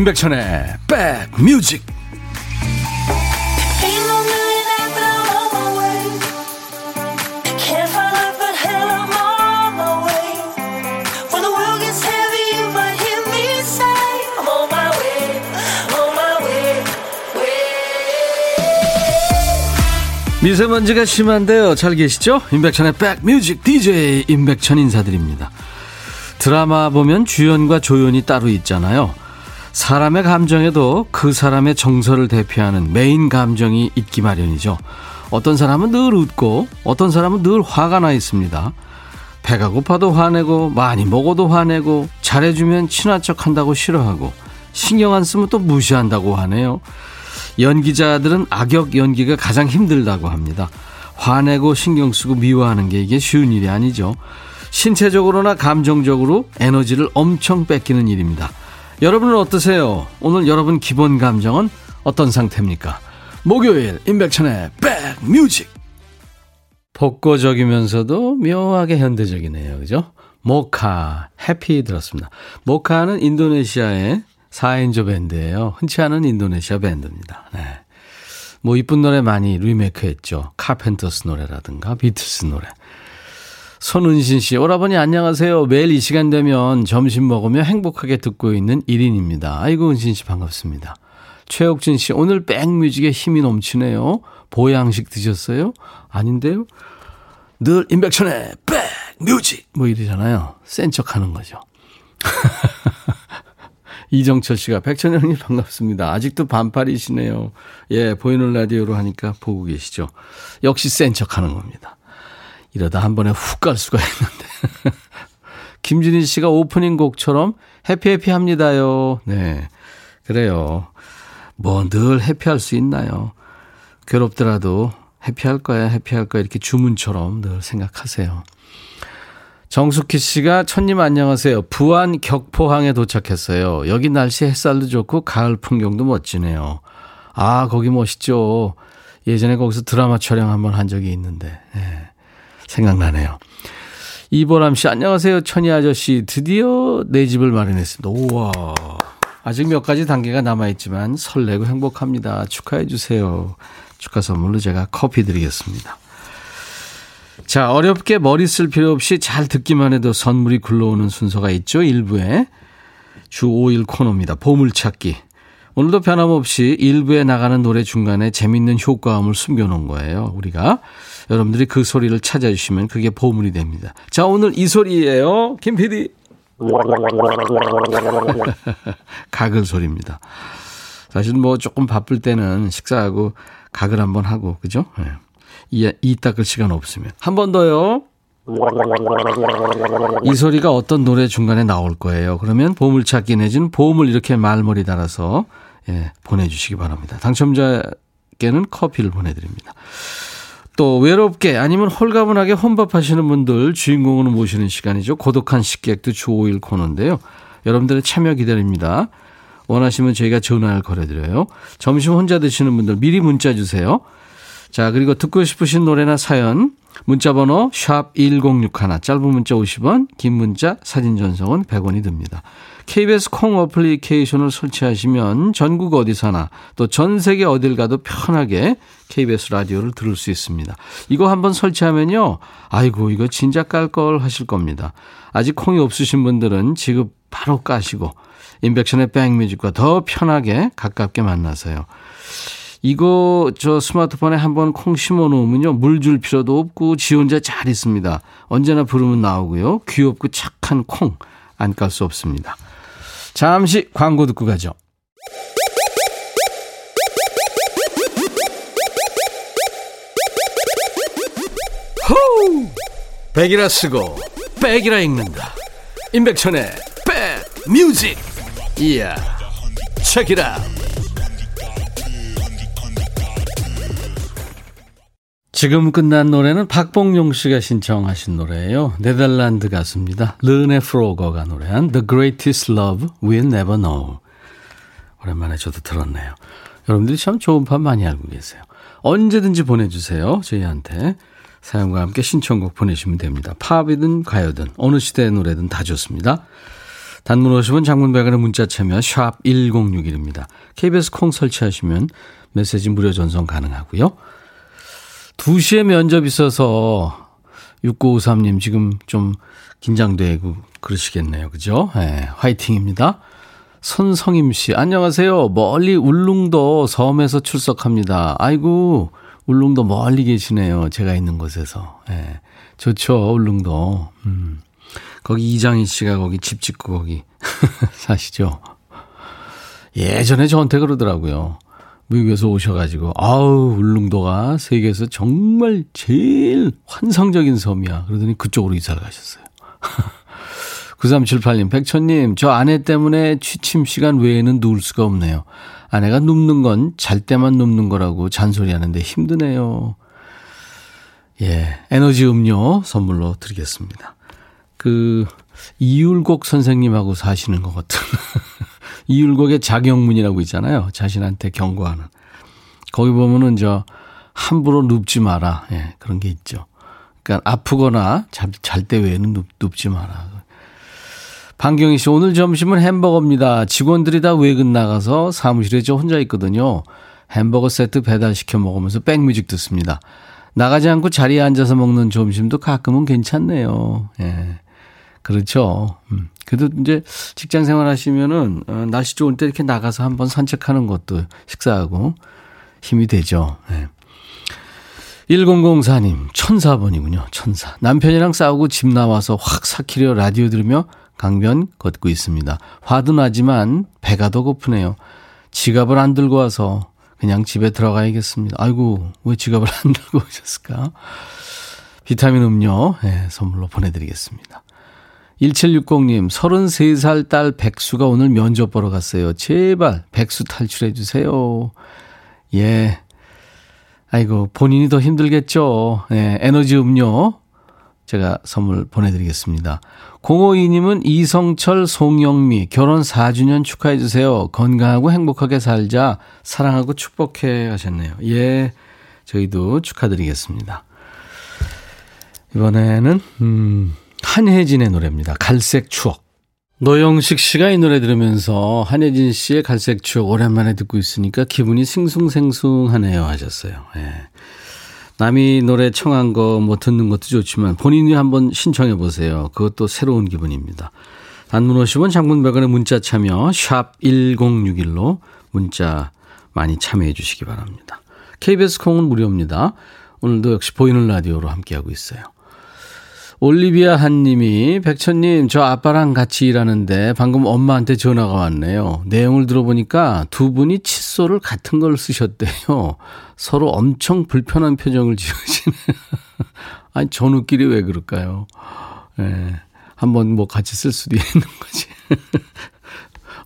임백천의 백뮤직 미세먼지가 심한데요. 잘 계시죠? 임백천의 백뮤직 DJ 임백천 인사드립니다. 드라마 보면 주연과 조연이 따로 있잖아요. 사람의 감정에도 그 사람의 정서를 대표하는 메인 감정이 있기 마련이죠. 어떤 사람은 늘 웃고 어떤 사람은 늘 화가 나 있습니다. 배가 고파도 화내고 많이 먹어도 화내고 잘해주면 친한 척 한다고 싫어하고 신경 안 쓰면 또 무시한다고 하네요. 연기자들은 악역 연기가 가장 힘들다고 합니다. 화내고 신경 쓰고 미워하는 게 이게 쉬운 일이 아니죠. 신체적으로나 감정적으로 에너지를 엄청 뺏기는 일입니다. 여러분은 어떠세요? 오늘 여러분 기본 감정은 어떤 상태입니까? 목요일 임백천의 백뮤직 복고적이면서도 묘하게 현대적이네요. 그죠? 모카 Happy 들었습니다. 모카는 인도네시아의 4인조 밴드예요. 흔치 않은 인도네시아 밴드입니다. 네. 뭐 이쁜 노래 많이 리메이크 했죠. 카펜터스 노래라든가 비틀스 노래. 손은신 씨, 오라버니 안녕하세요. 매일 이 시간 되면 점심 먹으며 행복하게 듣고 있는 1인입니다. 아이고, 은신 씨 반갑습니다. 최옥진 씨, 오늘 백뮤직에 힘이 넘치네요. 보양식 드셨어요? 아닌데요? 늘 임백천의 백뮤직! 뭐 이러잖아요. 센 척 하는 거죠. 이정철 씨가 백천영님 반갑습니다. 아직도 반팔이시네요. 예, 보이는 라디오로 하니까 보고 계시죠. 역시 센 척 하는 겁니다. 이러다 한 번에 훅 갈 수가 있는데. 김진희 씨가 오프닝 곡처럼 해피해피 합니다요. 네. 그래요. 뭐 늘 해피할 수 있나요? 괴롭더라도 해피할 거야, 해피할 거야. 이렇게 주문처럼 늘 생각하세요. 정숙희 씨가 천님 안녕하세요. 부안 격포항에 도착했어요. 여기 날씨 햇살도 좋고 가을 풍경도 멋지네요. 아, 거기 멋있죠. 예전에 거기서 드라마 촬영 한번 한 적이 있는데. 네. 생각나네요. 이보람 씨, 안녕하세요. 천희 아저씨. 드디어 내 집을 마련했습니다. 우와. 아직 몇 가지 단계가 남아있지만 설레고 행복합니다. 축하해주세요. 축하 선물로 제가 커피 드리겠습니다. 자, 어렵게 머리 쓸 필요 없이 잘 듣기만 해도 선물이 굴러오는 순서가 있죠. 일부에. 주 5일 코너입니다. 보물찾기. 오늘도 변함없이 일부에 나가는 노래 중간에 재밌는 효과음을 숨겨놓은 거예요. 우리가. 여러분들이 그 소리를 찾아주시면 그게 보물이 됩니다. 자, 오늘 이 소리예요. 김 PD. 가글 소리입니다. 사실 뭐 조금 바쁠 때는 식사하고 가글 한번 하고, 그죠? 네. 이, 이 닦을 시간 없으면. 한 번 더요. 이 소리가 어떤 노래 중간에 나올 거예요. 그러면 보물찾기 내지는 보물 이렇게 말머리 달아서 예, 보내주시기 바랍니다. 당첨자께는 커피를 보내드립니다. 또 외롭게 아니면 홀가분하게 혼밥하시는 분들 주인공으로 모시는 시간이죠. 고독한 식객도 주 5일 코너인데요. 여러분들의 참여 기다립니다. 원하시면 저희가 전화를 걸어드려요. 점심 혼자 드시는 분들 미리 문자 주세요. 자, 그리고 듣고 싶으신 노래나 사연 문자 번호 샵 1061, 짧은 문자 50원, 긴 문자 사진 전송은 100원이 듭니다. KBS 콩 어플리케이션을 설치하시면 전국 어디서나 또 전 세계 어딜 가도 편하게 KBS 라디오를 들을 수 있습니다. 이거 한번 설치하면요. 아이고 이거 진짜 깔 걸 하실 겁니다. 아직 콩이 없으신 분들은 지금 바로 까시고 인백션의 백뮤직과 더 편하게 가깝게 만나서요. 이거 저 스마트폰에 한번 콩 심어 놓으면요. 물 줄 필요도 없고 지 혼자 잘 있습니다. 언제나 부르면 나오고요. 귀엽고 착한 콩 안 깔 수 없습니다. 잠시 광고 듣고 가죠. 호우! 백이라 쓰고 백이라 읽는다. 임백천의 백 뮤직. 이야. 책이라. 지금 끝난 노래는 박봉용 씨가 신청하신 노래예요. 네덜란드 가수입니다. 르네 프로거가 노래한 The Greatest Love We'll Never Know. 오랜만에 저도 들었네요. 여러분들이 참 좋은 판 많이 알고 계세요. 언제든지 보내주세요. 저희한테. 사연과 함께 신청곡 보내시면 됩니다. 팝이든 가요든 어느 시대의 노래든 다 좋습니다. 단문 50원 장문백원의 문자 참여 샵 1061입니다. KBS 콩 설치하시면 메시지 무료 전송 가능하고요. 2시에 면접 있어서 6953님 지금 좀 긴장되고 그러시겠네요. 그죠? 네, 화이팅입니다. 손성임 씨, 안녕하세요. 멀리 울릉도 섬에서 출석합니다. 아이고, 울릉도 멀리 계시네요. 제가 있는 곳에서. 예. 네, 좋죠, 울릉도. 음. 거기 이장희 씨가 거기 집 짓고 거기 사시죠. 예전에 저한테 그러더라고요. 미국에서 오셔가지고, 아우, 울릉도가 세계에서 정말 제일 환상적인 섬이야. 그러더니 그쪽으로 이사 가셨어요. 9378님, 백천님, 저 아내 때문에 취침 시간 외에는 누울 수가 없네요. 아내가 눕는 건 잘 때만 눕는 거라고 잔소리 하는데 힘드네요. 예, 에너지 음료 선물로 드리겠습니다. 그, 이율곡 선생님하고 사시는 것 같은. 이율곡의 자경문이라고 있잖아요. 자신한테 경고하는. 거기 보면은 저, 함부로 눕지 마라. 예, 그런 게 있죠. 그러니까 아프거나 잘 때 외에는 눕, 눕지 마라. 방경희 씨, 오늘 점심은 햄버거입니다. 직원들이 다 외근 나가서 사무실에 저 혼자 있거든요. 햄버거 세트 배달시켜 먹으면서 백뮤직 듣습니다. 나가지 않고 자리에 앉아서 먹는 점심도 가끔은 괜찮네요. 예. 그렇죠. 음. 그래도 이제 직장 생활 하시면은, 어, 날씨 좋을 때 이렇게 나가서 한번 산책하는 것도 식사하고 힘이 되죠. 예. 1004님, 천사번이군요. 천사. 남편이랑 싸우고 집 나와서 확 삭히려 라디오 들으며 강변 걷고 있습니다. 화도 나지만 배가 더 고프네요. 지갑을 안 들고 와서 그냥 집에 들어가야겠습니다. 아이고, 왜 지갑을 안 들고 오셨을까? 비타민 음료, 네, 선물로 보내드리겠습니다. 1760님, 33살 딸 백수가 오늘 면접 보러 갔어요. 제발 백수 탈출해 주세요. 예. 아이고, 본인이 더 힘들겠죠. 예, 에너지 음료 제가 선물 보내드리겠습니다. 052님은 이성철, 송영미, 결혼 4주년 축하해주세요. 건강하고 행복하게 살자. 사랑하고 축복해 하셨네요. 예, 저희도 축하드리겠습니다. 이번에는, 음, 한혜진의 노래입니다. 갈색 추억. 노영식 씨가 이 노래 들으면서 한혜진 씨의 갈색 추억 오랜만에 듣고 있으니까 기분이 싱숭생숭하네요 하셨어요. 예. 남이 노래 청한 거 뭐 듣는 것도 좋지만 본인이 한번 신청해 보세요. 그것도 새로운 기분입니다. 단문 50원 장문 100원의 문자 참여 샵 1061로 문자 많이 참여해 주시기 바랍니다. KBS 콩은 무료입니다. 오늘도 역시 보이는 라디오로 함께하고 있어요. 올리비아 한님이 백천님 저 아빠랑 같이 일하는데 방금 엄마한테 전화가 왔네요. 내용을 들어보니까 두 분이 칫솔을 같은 걸 쓰셨대요. 서로 엄청 불편한 표정을 지으시네요. 아니 전우끼리 왜 그럴까요? 예. 네, 한번 뭐 같이 쓸 수도 있는 거지.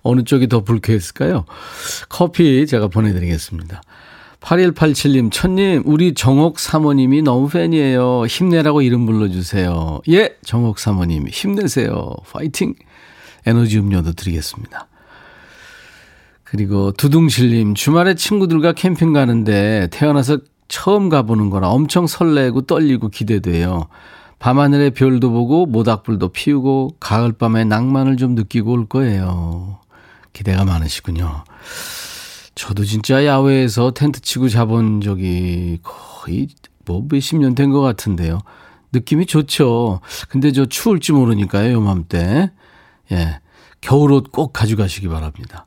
어느 쪽이 더 불쾌했을까요? 커피 제가 보내드리겠습니다. 8187님, 천님, 우리 정옥 사모님이 너무 팬이에요. 힘내라고 이름 불러주세요. 예, 정옥 사모님, 힘내세요. 파이팅! 에너지 음료도 드리겠습니다. 그리고 두둥실님, 주말에 친구들과 캠핑 가는데 태어나서 처음 가보는 거라 엄청 설레고 떨리고 기대돼요. 밤하늘의 별도 보고 모닥불도 피우고 가을밤의 낭만을 좀 느끼고 올 거예요. 기대가 많으시군요. 저도 진짜 야외에서 텐트 치고 자본 적이 거의 뭐 몇십 년 된 것 같은데요. 느낌이 좋죠. 근데 저 추울지 모르니까요, 요맘때. 예. 겨울옷 꼭 가져가시기 바랍니다.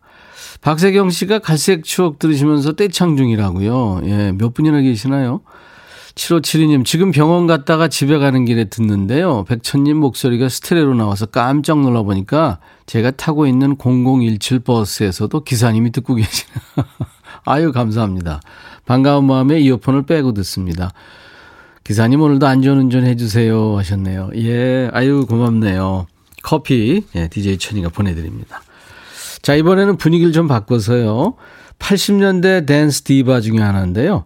박세경 씨가 갈색 추억 들으시면서 떼창 중이라고요. 예, 몇 분이나 계시나요? 7572님, 지금 병원 갔다가 집에 가는 길에 듣는데요. 백천님 목소리가 스테레오로 나와서 깜짝 놀라보니까 제가 타고 있는 0017 버스에서도 기사님이 듣고 계시네요. 아유, 감사합니다. 반가운 마음에 이어폰을 빼고 듣습니다. 기사님 오늘도 안전운전 해주세요 하셨네요. 예, 아유, 고맙네요. 커피, 예, DJ 천이가 보내드립니다. 자, 이번에는 분위기를 좀 바꿔서요. 80년대 댄스 디바 중에 하나인데요.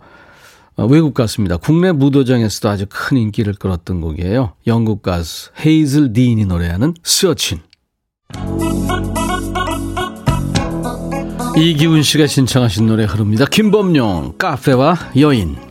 어, 외국 가수입니다. 국내 무도장에서도 아주 큰 인기를 끌었던 곡이에요. 영국 가수 헤이즐 딘이 노래하는 서친. 이기훈 씨가 신청하신 노래 흐릅니다. 김범용, 카페와 여인.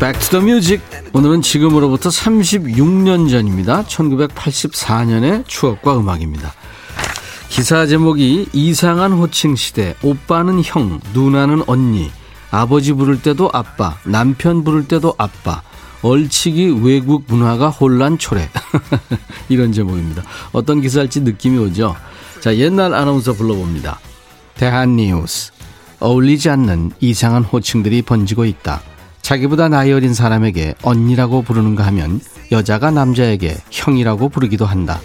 The music. 오늘은 지금으로부터 36년 전입니다. 1984년의 추억과 음악입니다. 기사 제목이 이상한 호칭 시대, 오빠는 형, 누나는 언니, 아버지 부를 때도 아빠, 남편 부를 때도 아빠, 얼치기 외국 문화가 혼란 초래. 이런 제목입니다. 어떤 기사일지 느낌이 오죠? 자, 옛날 아나운서 불러봅니다. 대한뉴스. 어울리지 않는 이상한 호칭들이 번지고 있다. 자기보다 나이 어린 사람에게 언니라고 부르는가 하면 여자가 남자에게 형이라고 부르기도 한다.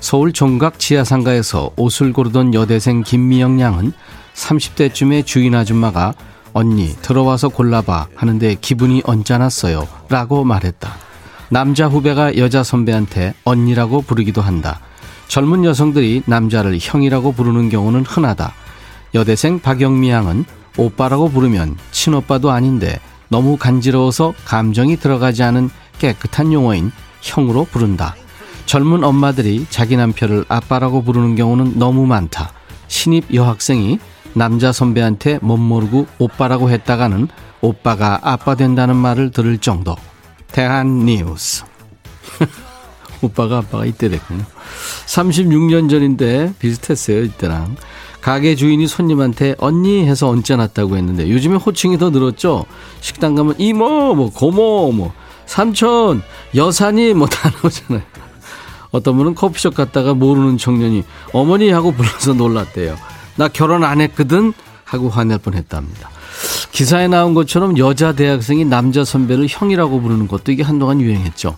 서울 종각 지하상가에서 옷을 고르던 여대생 김미영 양은 30대쯤의 주인 아줌마가 언니 들어와서 골라봐 하는데 기분이 언짢았어요 라고 말했다. 남자 후배가 여자 선배한테 언니라고 부르기도 한다. 젊은 여성들이 남자를 형이라고 부르는 경우는 흔하다. 여대생 박영미 양은 오빠라고 부르면 친오빠도 아닌데 너무 간지러워서 감정이 들어가지 않은 깨끗한 용어인 형으로 부른다. 젊은 엄마들이 자기 남편을 아빠라고 부르는 경우는 너무 많다. 신입 여학생이 남자 선배한테 못 모르고 오빠라고 했다가는 오빠가 아빠 된다는 말을 들을 정도. 대한 뉴스. 오빠가 아빠가 이때 됐군요. 36년 전인데 비슷했어요, 이때랑. 가게 주인이 손님한테 언니 해서 얹어놨다고 했는데 요즘에 호칭이 더 늘었죠? 식당 가면 이모, 뭐 고모, 뭐 삼촌, 여사님 뭐 다 나오잖아요. 어떤 분은 커피숍 갔다가 모르는 청년이 어머니 하고 불러서 놀랐대요. 나 결혼 안 했거든 하고 화낼 뻔했답니다. 기사에 나온 것처럼 여자 대학생이 남자 선배를 형이라고 부르는 것도 이게 한동안 유행했죠.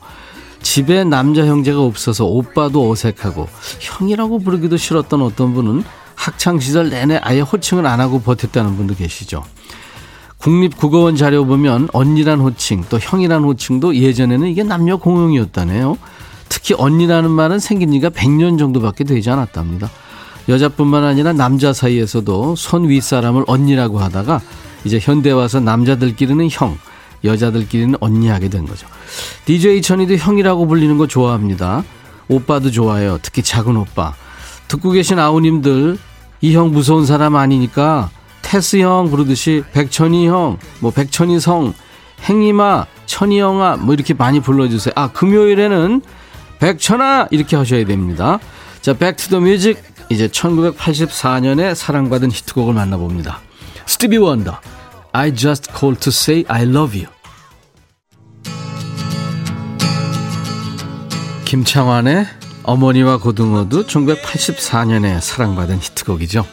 집에 남자 형제가 없어서 오빠도 어색하고 형이라고 부르기도 싫었던 어떤 분은 학창 시절 내내 아예 호칭을 안 하고 버텼다는 분도 계시죠. 국립국어원 자료 보면 언니란 호칭 또 형이란 호칭도 예전에는 이게 남녀 공용이었다네요. 특히 언니라는 말은 생긴 지가 100년 정도밖에 되지 않았답니다. 여자뿐만 아니라 남자 사이에서도 손 윗사람을 언니라고 하다가 이제 현대 와서 남자들끼리는 형, 여자들끼리는 언니 하게 된 거죠. DJ 천이도 형이라고 불리는 거 좋아합니다. 오빠도 좋아해요. 특히 작은 오빠. 듣고 계신 아우님들 이 형 무서운 사람 아니니까 테스 형 부르듯이 백천이 형, 뭐 백천이 성, 행님아, 천이 형아 뭐 이렇게 많이 불러주세요. 아 금요일에는 백천아 이렇게 하셔야 됩니다. 자, back to the music 이제 1984년에 사랑받은 히트곡을 만나봅니다. 스티비 원더, I just called to say I love you. 김창완의 어머니와 고등어도 1984년에 사랑받은 히트곡이죠.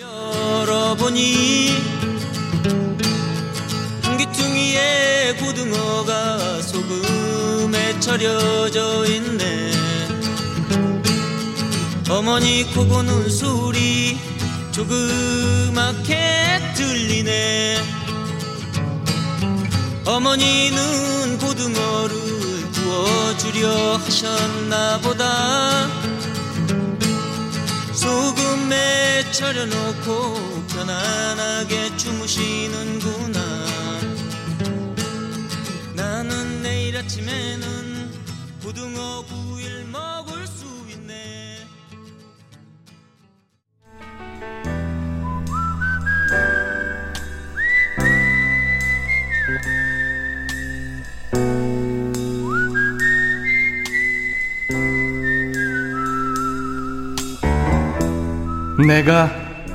열어보니 한기퉁이에 고등어가 소금에 절여져 있네 어머니 코 고는 소리 조그맣게 들리네 어머니는 고등어를 구워주려 하셨나 보다. 소금에 절여놓고 편안하게 주무시는구나. 나는 내일 아침에는 고등어 구 내가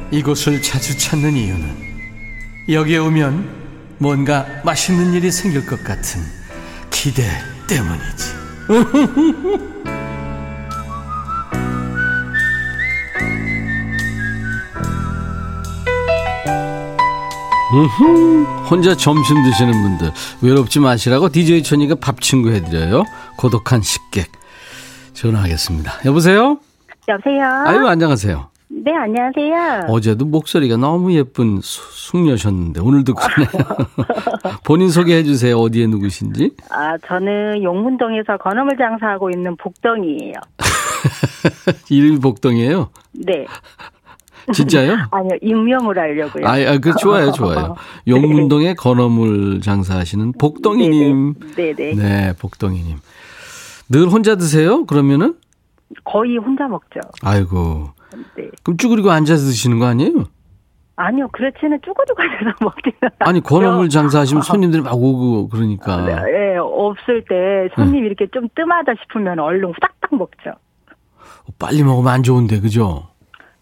이곳을 자주 찾는 이유는 여기에 오면 뭔가 맛있는 일이 생길 것 같은 기대 때문이지. 혼자 점심 드시는 분들 외롭지 마시라고 DJ 천이가 밥 친구 해드려요. 고독한 식객 전화하겠습니다. 여보세요? 여보세요? 아유 안녕하세요. 네, 안녕하세요. 어제도 목소리가 너무 예쁜 수- 숙녀셨는데 오늘도 그러네요. 본인 소개해 주세요. 어디에 누구신지? 아, 저는 용문동에서 건어물 장사하고 있는 복덩이에요. 이름이 복동이에요. 네. 진짜요? 아니요, 익명으로 하려고요. 아, 아, 그 좋아요, 좋아요. 용문동에 건어물 장사하시는 복동이님. 네네. 네네. 네, 복동이님. 늘 혼자 드세요? 그러면은? 거의 혼자 먹죠. 아이고. 네. 그럼 쭈그리고 앉아서 드시는 거 아니에요? 아니요, 그렇지는 쭈그리고 앉아서 먹지는 아니, 건어물. 장사하시면 손님들이 막 오고 그러니까. 네, 없을 때 손님 이렇게 좀 뜸하다 싶으면 얼른 후닥닥 먹죠. 빨리 먹으면 안 좋은데, 그죠?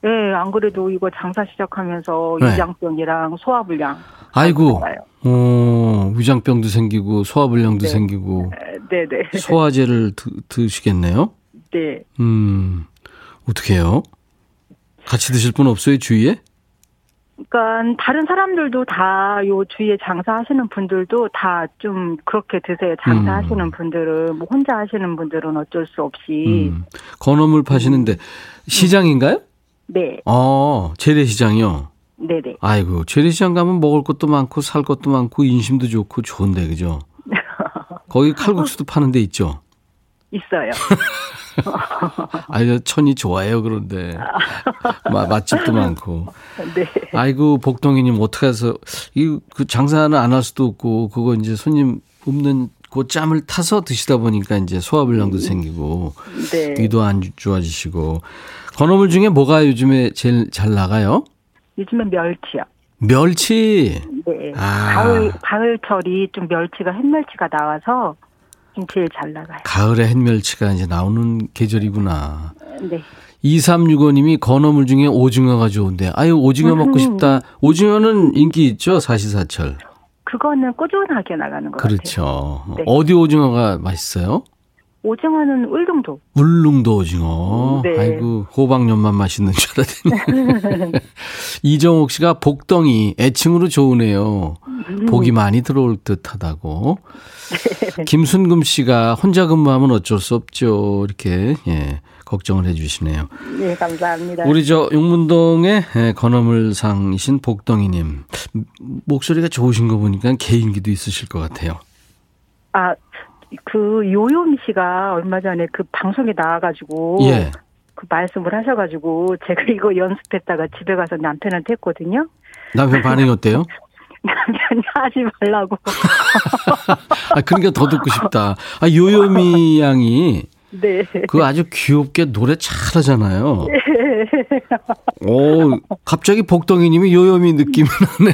네, 안 그래도 이거 장사 시작하면서 네. 위장병이랑 소화불량. 아이고. 어, 위장병도 생기고, 소화불량도 네. 생기고, 네 네. 소화제를 드, 드시겠네요? 네. 음, 어떻게 해요? 같이 드실 분 없어요, 주위에? 그러니까 다른 사람들도 다 요 주위에 장사하시는 분들도 다 좀 그렇게 드세요. 장사하시는 음. 분들은 뭐 혼자 하시는 분들은 어쩔 수 없이 음, 건어물 파시는데, 시장인가요? 네, 어, 재래시장이요? 네, 네. 아이고, 재래시장 가면 먹을 것도 많고, 살 것도 많고, 인심도 좋고, 좋은데, 그죠? 거기 칼국수도 파는 데 있죠? 있어요. 아이고, 천이 좋아요, 그런데. 마- 맛집도 많고. 네. 아이고, 복동이님, 어떡해서, 이, 그 장사는 안 할 수도 없고, 그거 이제 손님 없는 그 짬을 타서 드시다 보니까 이제 소화불량도 생기고, 네. 위도 안 좋아지시고. 건어물 중에 뭐가 요즘에 제일 잘 나가요? 요즘엔 멸치요. 멸치. 네. 아. 가을 가을철이 좀 멸치가 햇멸치가 나와서 좀 제일 잘 나가요. 가을에 햇멸치가 이제 나오는 계절이구나. 네. 2365님이 건어물 중에 오징어가 좋은데, 아유, 오징어 먹고 싶다. 오징어는 인기 있죠, 사시사철. 그거는 꾸준하게 나가는 것 같아요. 그렇죠. 네. 어디 오징어가 맛있어요? 오징어는 울릉도. 울릉도 오징어. 네. 아이고, 호박잎만 맛있는 줄 알았더니. 이정옥 씨가 복덩이 애칭으로 좋으네요. 복이 많이 들어올 듯 하다고. 김순금 씨가 혼자 근무하면 어쩔 수 없죠. 이렇게, 예, 걱정을 해 주시네요. 네, 감사합니다. 우리 저 용문동의 예, 건어물상이신 복덩이님. 목소리가 좋으신 거 보니까 개인기도 있으실 것 같아요. 아, 그 요요미 씨가 얼마 전에 그 방송에 나와가지고 예. 그 말씀을 하셔가지고 제가 이거 연습했다가 집에 가서 남편한테 했거든요. 남편 반응이 어때요? 남편이 하지 말라고. 아, 그러니까 더 듣고 싶다. 아, 요요미 양이 네. 그 아주 귀엽게 노래 잘하잖아요. 오, 갑자기 복덩이 님이 요요미 느낌이 나네.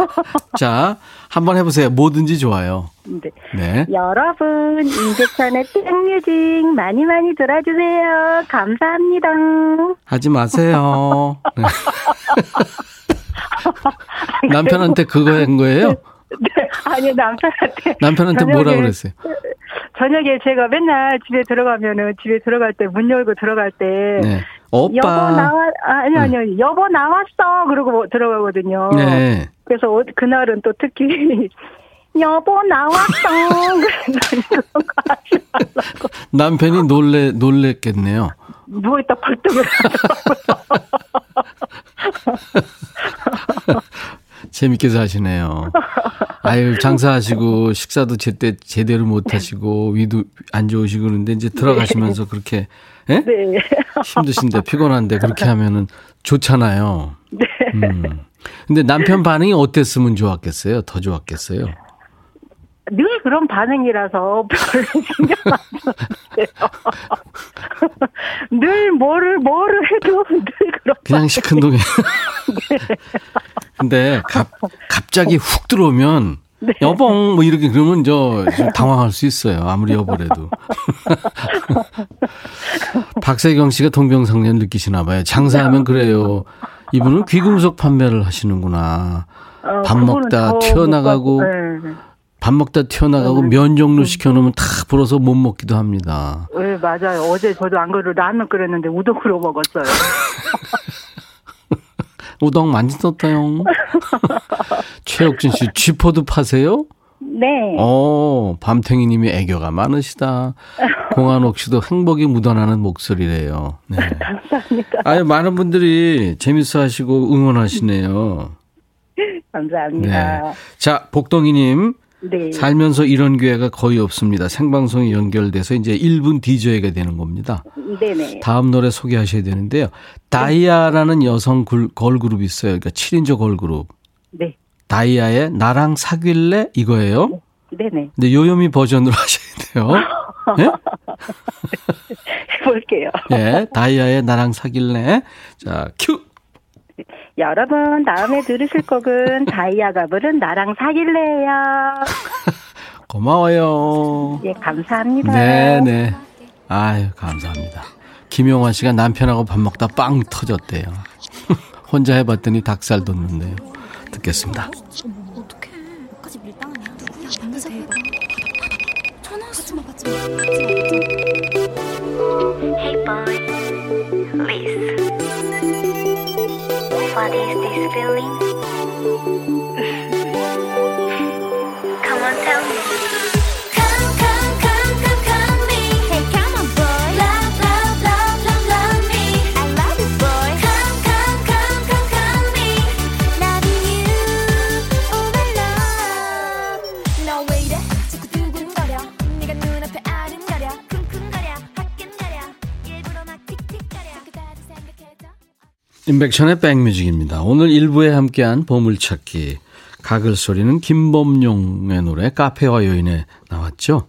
자, 한번 해보세요. 뭐든지 좋아요. 네. 네. 여러분, 임백천의 백뮤직 많이 많이 들어주세요. 감사합니다. 하지 마세요. 네. 남편한테 그거 한 거예요? 네, 아니 남편한테 남편한테 뭐라 저녁에- 그랬어요? 저녁에 제가 맨날 집에 들어가면은 집에 들어갈 때 문 열고 들어갈 때 네. 여보 오빠. 나와 아, 아니 아니요 여보 나왔어 그러고 뭐 들어가거든요. 네. 그래서 어- 그날은 또 특히 여보 나왔어 남편이 놀래, 놀랬겠네요. 누워있다 벌떡 일어나더라고요. 재밌게 사시네요. 아유, 장사하시고, 식사도 제때 제대로 못 하시고, 위도 안 좋으시고 그런데 이제 들어가시면서 그렇게, 예? 네. 힘드신데, 피곤한데, 그렇게 하면은 좋잖아요. 네. 음. 근데 남편 반응이 어땠으면 좋았겠어요? 더 좋았겠어요? 늘 그런 반응이라서 별로 신경 안 쓰세요. 늘 뭐를 뭐를 해도 늘 그런 그냥 시큰둥해. 근데 갑, 갑자기 훅 들어오면, 여봉, 뭐 이렇게 그러면 저, 좀 당황할 수 있어요. 아무리 여보래도. 박세경 씨가 동병상련 느끼시나 봐요. 장사하면 그래요. 이분은 귀금속 판매를 하시는구나. 어, 밥 먹다 더 튀어나가고 네. 밥 먹다 튀어나가고 면 종류 시켜놓으면 다 불어서 못 먹기도 합니다. 네, 맞아요. 어제 저도 안 그래도 라면 끓였는데 우동으로 먹었어요. 우동 많이 썼다요. 최옥진 씨, 쥐포도 파세요? 네. 어, 밤탱이 님이 애교가 많으시다. 공한옥 씨도 행복이 묻어나는 목소리래요. 네. 감사합니다. 아유, 많은 분들이 재밌어 하시고 응원하시네요. 감사합니다. 네. 자, 복동이 님. 네. 살면서 이런 기회가 거의 없습니다. 생방송이 연결돼서 이제 1분 DJ가 되는 겁니다. 네네. 다음 노래 소개하셔야 되는데요. 다이아라는 여성 굴- 걸그룹이 있어요. 그러니까 7인조 걸그룹. 네. 다이아의 나랑 사귈래? 이거예요. 네네. 근데 요요미 버전으로 하셔야 돼요. 예? 해볼게요. 예, 다이아의 나랑 사귈래? 자, 큐! 여러분, 다음에 들으실 곡은 다이아가 부른 나랑 사귈래요. 고마워요. 예, 감사합니다. 네, 네. 아유, 감사합니다. 김용환 씨가 남편하고 밥 먹다 빵 터졌대요. 혼자 해봤더니 닭살 돋는데요. 듣겠습니다. 어떡해. 까지 밀당하냐? 누구야? 방금 대박. 전화 받지 마. 받지 마. Hey boy, What is this feeling? 인백션의 백뮤직입니다. 오늘 1부에 함께한 보물찾기. 가글 소리는 김범용의 노래 카페와 여인에 나왔죠.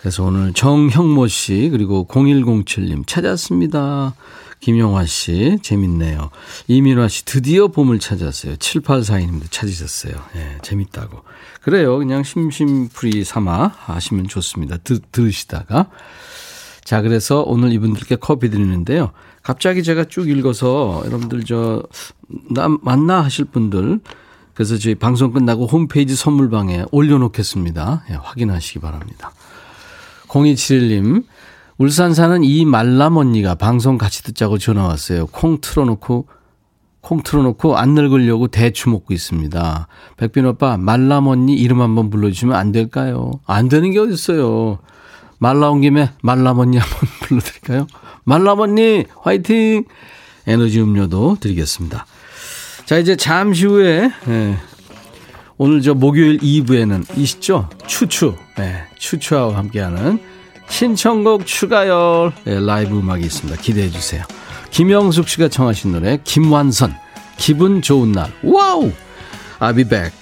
그래서 오늘 정형모 씨 그리고 0107님 찾았습니다. 김용화 씨 재밌네요. 이민화 씨 드디어 봄을 찾았어요. 7842님도 찾으셨어요. 예, 재밌다고. 그래요. 그냥 심심풀이 삼아 하시면 좋습니다. 드, 들으시다가. 자, 그래서 오늘 이분들께 커피 드리는데요. 갑자기 제가 쭉 읽어서 여러분들 저, 나 맞나 하실 분들 그래서 저희 방송 끝나고 홈페이지 선물방에 올려놓겠습니다. 예, 확인하시기 바랍니다. 0271님, 울산 사는 이 말람 언니가 방송 같이 듣자고 전화 왔어요. 콩 틀어놓고, 콩 틀어놓고 안 늙으려고 대추 먹고 있습니다. 백빈 오빠, 말람 언니 이름 한번 불러주시면 안 될까요? 안 되는 게 어딨어요. 말 나온 김에 말람 언니 한번 불러드릴까요? 말람 언니, 화이팅! 에너지 음료도 드리겠습니다. 자, 이제 잠시 후에, 예, 오늘 저 목요일 2부에는 이시죠? 추추. 예, 추추와 함께하는 신청곡 추가열 예, 라이브 음악이 있습니다. 기대해 주세요. 김영숙 씨가 청하신 노래 김완선 기분 좋은 날. 와우! Back.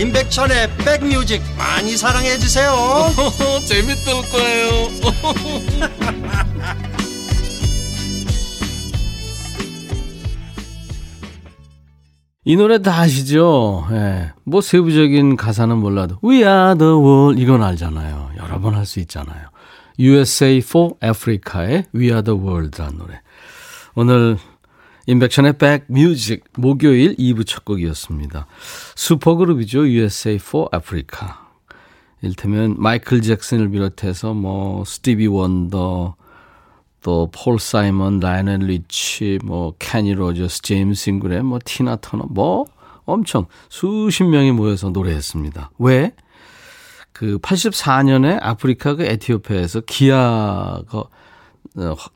임백천의 백뮤직 많이 사랑해 주세요 재밌을 거예요 이 노래 다 아시죠? 예. 뭐 세부적인 가사는 몰라도 We are the world 이건 알잖아요. 여러 번 할 수 있잖아요. USA for Africa의 We are the world라는 노래. 오늘 임백천의 백뮤직 목요일 2부 첫 곡이었습니다. 슈퍼그룹이죠. USA for Africa. 일테면 마이클 잭슨을 비롯해서 뭐 스티비 원더 또 폴 사이먼, 라이오넬 리치, 뭐 케니 로저스, 제임스 잉그램, 뭐 티나 터너 뭐 엄청 수십 명이 모여서 노래했습니다. 왜? 그 84년에 아프리카 그 에티오피아에서 기아가 어,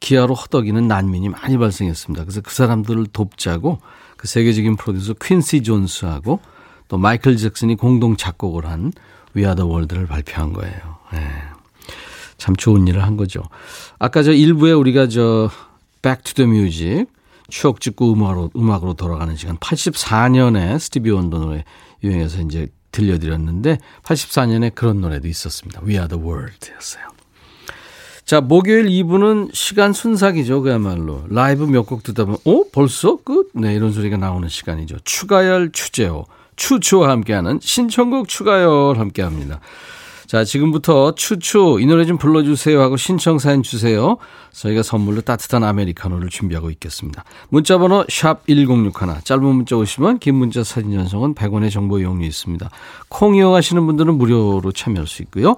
기아로 허덕이는 난민이 많이 발생했습니다. 그래서 그 사람들을 돕자고 그 세계적인 프로듀서 퀸시 존스하고 또 마이클 잭슨이 공동 작곡을 한 위아더 월드를 발표한 거예요. 예. 참 좋은 일을 한 거죠. 아까 저 일부에 우리가 저 Music 추억 짓고 음악으로, 음악으로 돌아가는 시간 84년에 스티비 원더 노래 유행해서 이제 들려드렸는데 84년에 그런 노래도 있었습니다. We are the world 였어요. 자, 목요일 2부는 시간 순삭이죠. 그야말로. 라이브 몇 곡 듣다 보면, 어? 벌써 끝? 네, 이런 소리가 나오는 시간이죠. 추가열, 추재호, 추추와 함께하는 신청곡 추가열 함께합니다. 자, 지금부터 추추 이 노래 좀 불러주세요 하고 신청 사연 주세요. 저희가 선물로 따뜻한 아메리카노를 준비하고 있겠습니다. 문자번호 샵 1061, 짧은 문자 오시면 긴 문자 사진 전송은 100원의 정보 이용료 있습니다. 콩 이용하시는 분들은 무료로 참여할 수 있고요.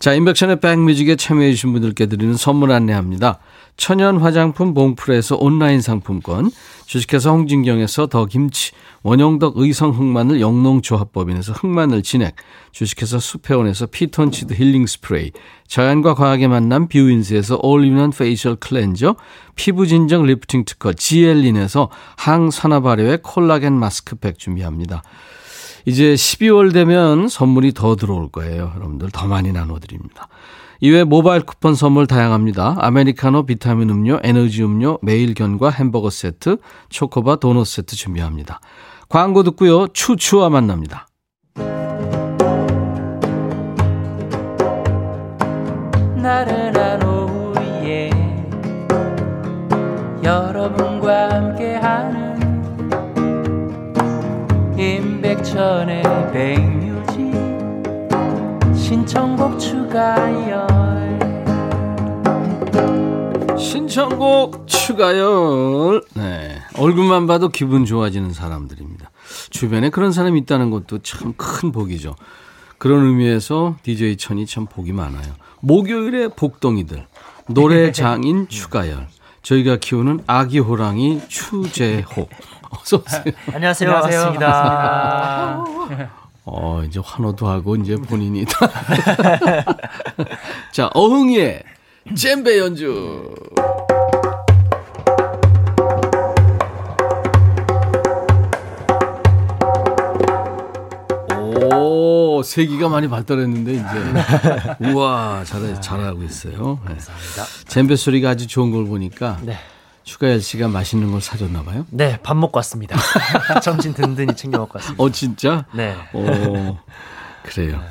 자, 임백천의 백뮤직에 참여해 주신 분들께 드리는 선물 안내합니다. 천연 화장품 봉프레에서 온라인 상품권, 주식회사 홍진경에서 더 김치, 원형덕 의성 흑마늘 영농조합법인에서 흑마늘 진액, 주식회사 수페온에서 피톤치드 힐링 스프레이, 자연과 과학의 만남 뷰인스에서 올리는 facial 클렌저, 피부 진정 리프팅 특허 지엘린에서 항산화 발효의 콜라겐 마스크팩 준비합니다. 이제 12월 되면 선물이 더 들어올 거예요. 여러분들 더 많이 나눠드립니다. 이외 모바일 쿠폰 선물 다양합니다. 아메리카노, 비타민 음료, 에너지 음료, 매일 견과 햄버거 세트, 초코바 도넛 세트 준비합니다. 광고 듣고요. 추추와 만납니다. 나른한 임백천의 백뮤직 신청곡 추가열 신청곡 추가열. 네. 얼굴만 봐도 기분 좋아지는 사람들입니다. 주변에 그런 사람이 있다는 것도 참 큰 복이죠. 그런 의미에서 DJ 천이 참 복이 많아요. 목요일에 복덩이들. 노래 장인 추가열. 저희가 키우는 아기 호랑이 추재호. 어서오세요. 안녕하세요. 안녕하세요. 반갑습니다. 어, 이제 환호도 하고, 이제 본인이 다. 자, 어흥이의 잼베 연주. 오, 세기가 많이 발달했는데, 이제. 우와, 잘, 잘하고 있어요. 네. 감사합니다. 잼베 소리가 아주 좋은 걸 보니까. 네. 추가열 씨가 맛있는 걸 사줬나 봐요? 네, 밥 먹고 왔습니다. 점심 든든히 챙겨 먹고 왔습니다. 어, 진짜? 네. 오, 그래요.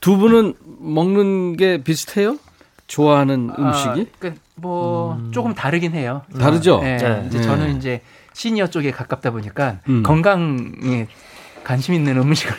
두 분은 먹는 게 비슷해요? 좋아하는 음식이? 아, 그, 뭐 조금 다르긴 해요. 다르죠? 네, 네. 이제 네. 저는 이제 시니어 쪽에 가깝다 보니까 음. 건강에 관심 있는 음식을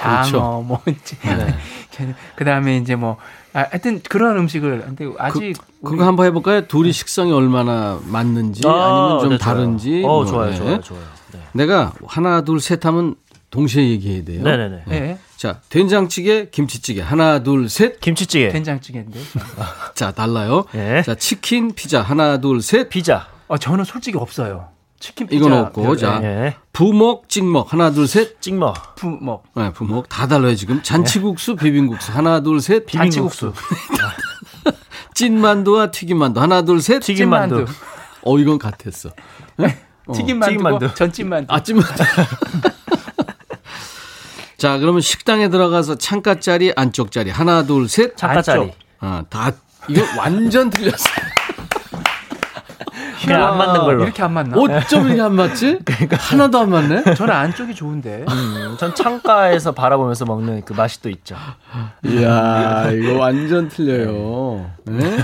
장어 그렇죠. 뭐 이제 네. 그 다음에 이제 뭐 아, 하여튼 그런 음식을 근데 아직 그, 그거 한번 해볼까요? 둘이 식성이 얼마나 맞는지 아 니면 좀 네. 다른지. 어, 뭐, 좋아요, 네. 좋아요, 좋아요. 네. 내가 하나, 둘, 셋 하면 동시에 얘기해야 돼요. 네네네. 네. 자, 된장찌개, 김치찌개. 하나, 둘, 셋. 김치찌개. 된장찌개인데. 자, 달라요. 네. 자, 치킨, 피자. 하나, 둘, 셋. 피자. 어, 저는 솔직히 없어요. 치킨 피자. 이건 없고. 별- 자, 예. 부먹, 찍먹. 하나, 둘, 셋. 찍먹. 부, 뭐 네, 부먹. 다 달라요, 지금. 잔치국수, 비빔국수. 하나, 둘, 셋. 잔치국수. 찐만두와 튀김만두. 하나, 둘, 셋. 튀김만두. 어, 이건 같았어. 어. 튀김만두. 튀김만두. 전찐만두. 아, 찐만두. 자, 그러면 식당에 들어가서 창가짜리, 안쪽짜리. 하나, 둘, 셋. 창가짜리. 안쪽. 아, 다, 이거 완전 틀렸어. 그냥 안 맞는 걸로. 이렇게 안 맞나? 어쩜 이렇게 안 맞지? 하나도 안 맞네? 저는 안쪽이 좋은데. 음, 전 창가에서 바라보면서 먹는 그 맛이 또 있죠. 이야, 이거 완전 틀려요. 네?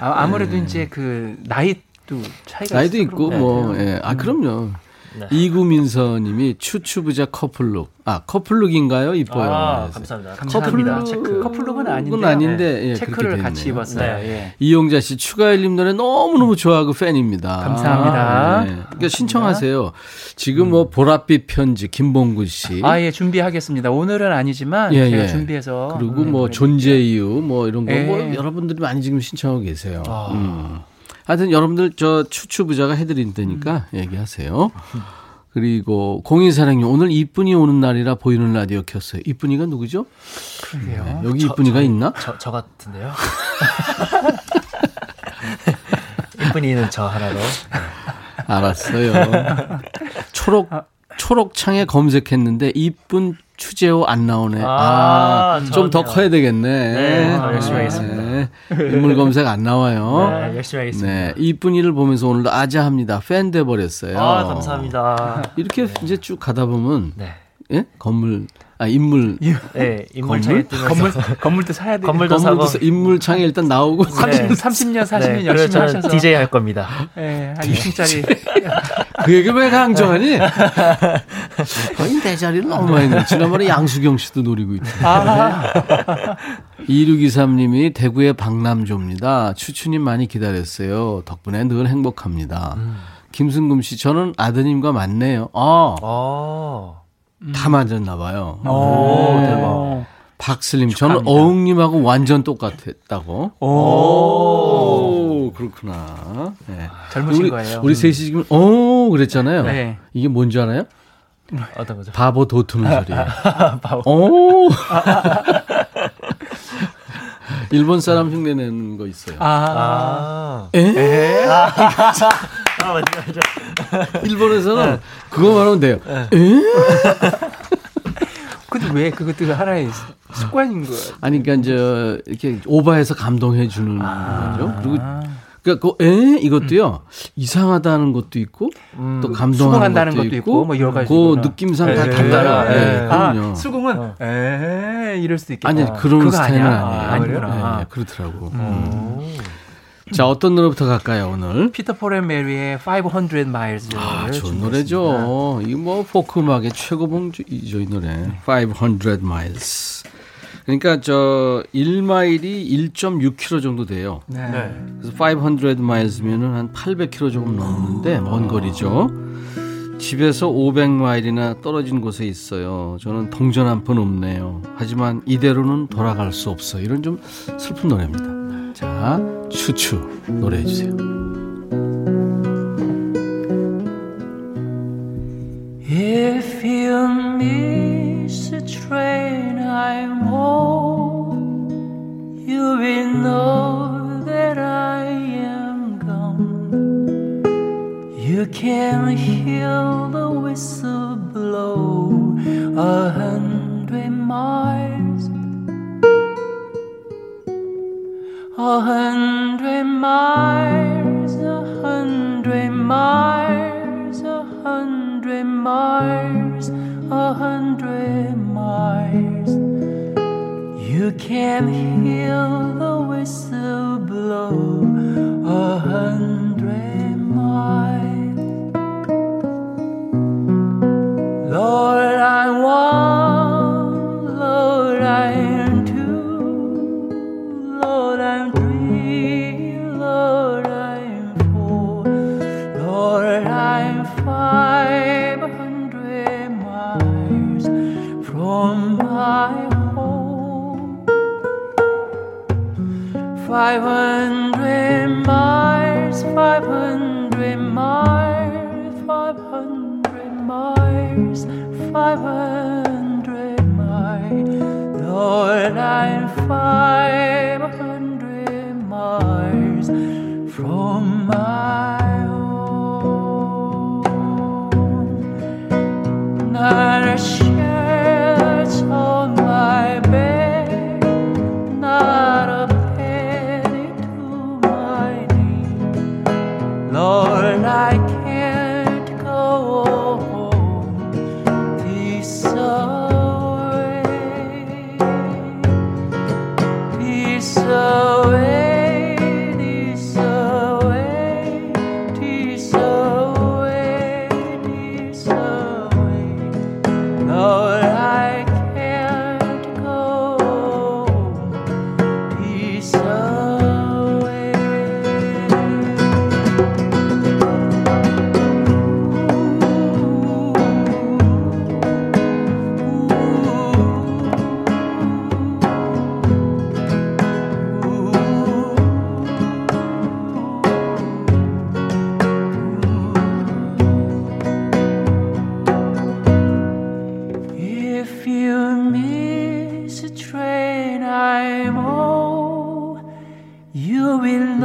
아, 아무래도 이제 그 나이 도 차이가 나이도 있고, 것 뭐. 예. 아, 그럼요. 네. 이구민서님이 추추부자 커플룩. 아 커플룩인가요? 이뻐요. 아, 그래서. 감사합니다. 감사합니다. 커플룩- 체크. 커플룩은 아닌데, 아닌데 예, 체크를 그렇게 같이 됐네요. 입었어요. 네. 예. 이용자 씨 추가열님 노래 너무 너무 좋아하고 팬입니다. 감사합니다. 네. 그러니까 신청하세요. 지금 뭐 보랏빛 편지 김봉구 씨. 아, 예, 준비하겠습니다. 오늘은 아니지만 예, 제가 예. 준비해서 그리고 네, 뭐 보내드릴게요. 존재 이유 뭐 이런 거 예. 뭐 여러분들이 많이 지금 신청하고 계세요. 아. 음. 하여튼 여러분들 저 추추부자가 해드릴 테니까 음. 얘기하세요. 그리고 공인사랑님 오늘 이쁜이 오는 날이라 보이는 라디오 켰어요. 이쁜이가 누구죠? 그러게요. 네, 여기 저- 이쁜이가 저- 있나? 저, 저 같은데요. 이쁜이는 저 하나로. 알았어요. 초록 초록 창에 검색했는데 이쁜 추재호 안 나오네. 아, 아, 좀 더. 커야 되겠네. 네, 더 열심히 하겠습니다. 네. 인물 검색 안 나와요. 네, 열심히 하겠습니다. 네, 이쁜이를 보면서 오늘도 아자합니다. 팬 돼 버렸어요. 아, 감사합니다. 이렇게 이제 쭉 가다 보면 네. 예? 건물 아 인물 네, 인물 건물? 건물, 건물도 사야 돼요. 건물도 건물도 사고. 사- 인물 창에 일단 나오고 30, 30년, 40년 네, 열심히 하셔서. DJ 할 겁니다. 예, 한 2층짜리. 그 얘기 왜 강조하니? 거의 내 자리를 너무 많이 내. 지난번에 양수경 씨도 노리고 있고. 아, 2623님이 대구의 박남조입니다. 추추님 많이 기다렸어요. 덕분에 늘 행복합니다. 김승금 씨, 저는 아드님과 맞네요. 아, 어. 다 맞았나 봐요. 오, 대박. 박슬림, 저는 축하합니다. 어흥님하고 완전 똑같았다고. 오, 그렇구나. 네. 젊으신 우리, 거예요. 우리 셋이 지금, 오, 그랬잖아요. 네. 이게 뭔지 알아요? 어떤 거죠? 바보 도트는 소리예요. 오! 일본 사람 흉내 내는 거 있어요. 아, 아. 에? 아, 맞죠, 맞죠. 일본에서는 그거 말하면 돼요. 에? 근데 왜 그것도 하나의 습관인 거예요? 아니, 그러니까 저 이렇게 오바해서 감동해 주는 거죠. 그리고 그러니까 그 에? 이것도요 이상하다는 것도 있고 또 감동하는 수긍한다는 것도, 것도 있고, 있고, 뭐 여러 그 가지구나. 느낌상 다 네, 달라요. 네, 예, 네. 그럼요. 아, 수긍은 에 이럴 수도 있겠다. 아니 그런 스타일은 아니야. 아니에요. 아, 아니구나. 예, 그렇더라고. 음. 자 어떤 노래부터 갈까요 오늘? 피터 폴앤 메리의 500 Miles를 아, 좋은 노래죠. 이거 뭐 포크 음악의 최고봉이죠, 이 노래. 500 miles. 그러니까 저 1마일이 1.6km 정도 돼요. 네. 그래서 500 miles면은 한 800km 조금 넘는데 먼 거리죠. 집에서 500마일이나 떨어진 곳에 있어요. 저는 동전 한 푼 없네요. 하지만 이대로는 돌아갈 수 없어. 이런 좀 슬픈 노래입니다. 자, 추추 노래해 주세요. If you miss a train I'm on, you will know that I am gone. You can hear the whistle blow a hundred miles. A hundred miles, a hundred miles, a hundred miles, a hundred miles. You can hear the whistle blow a hundred miles. I was.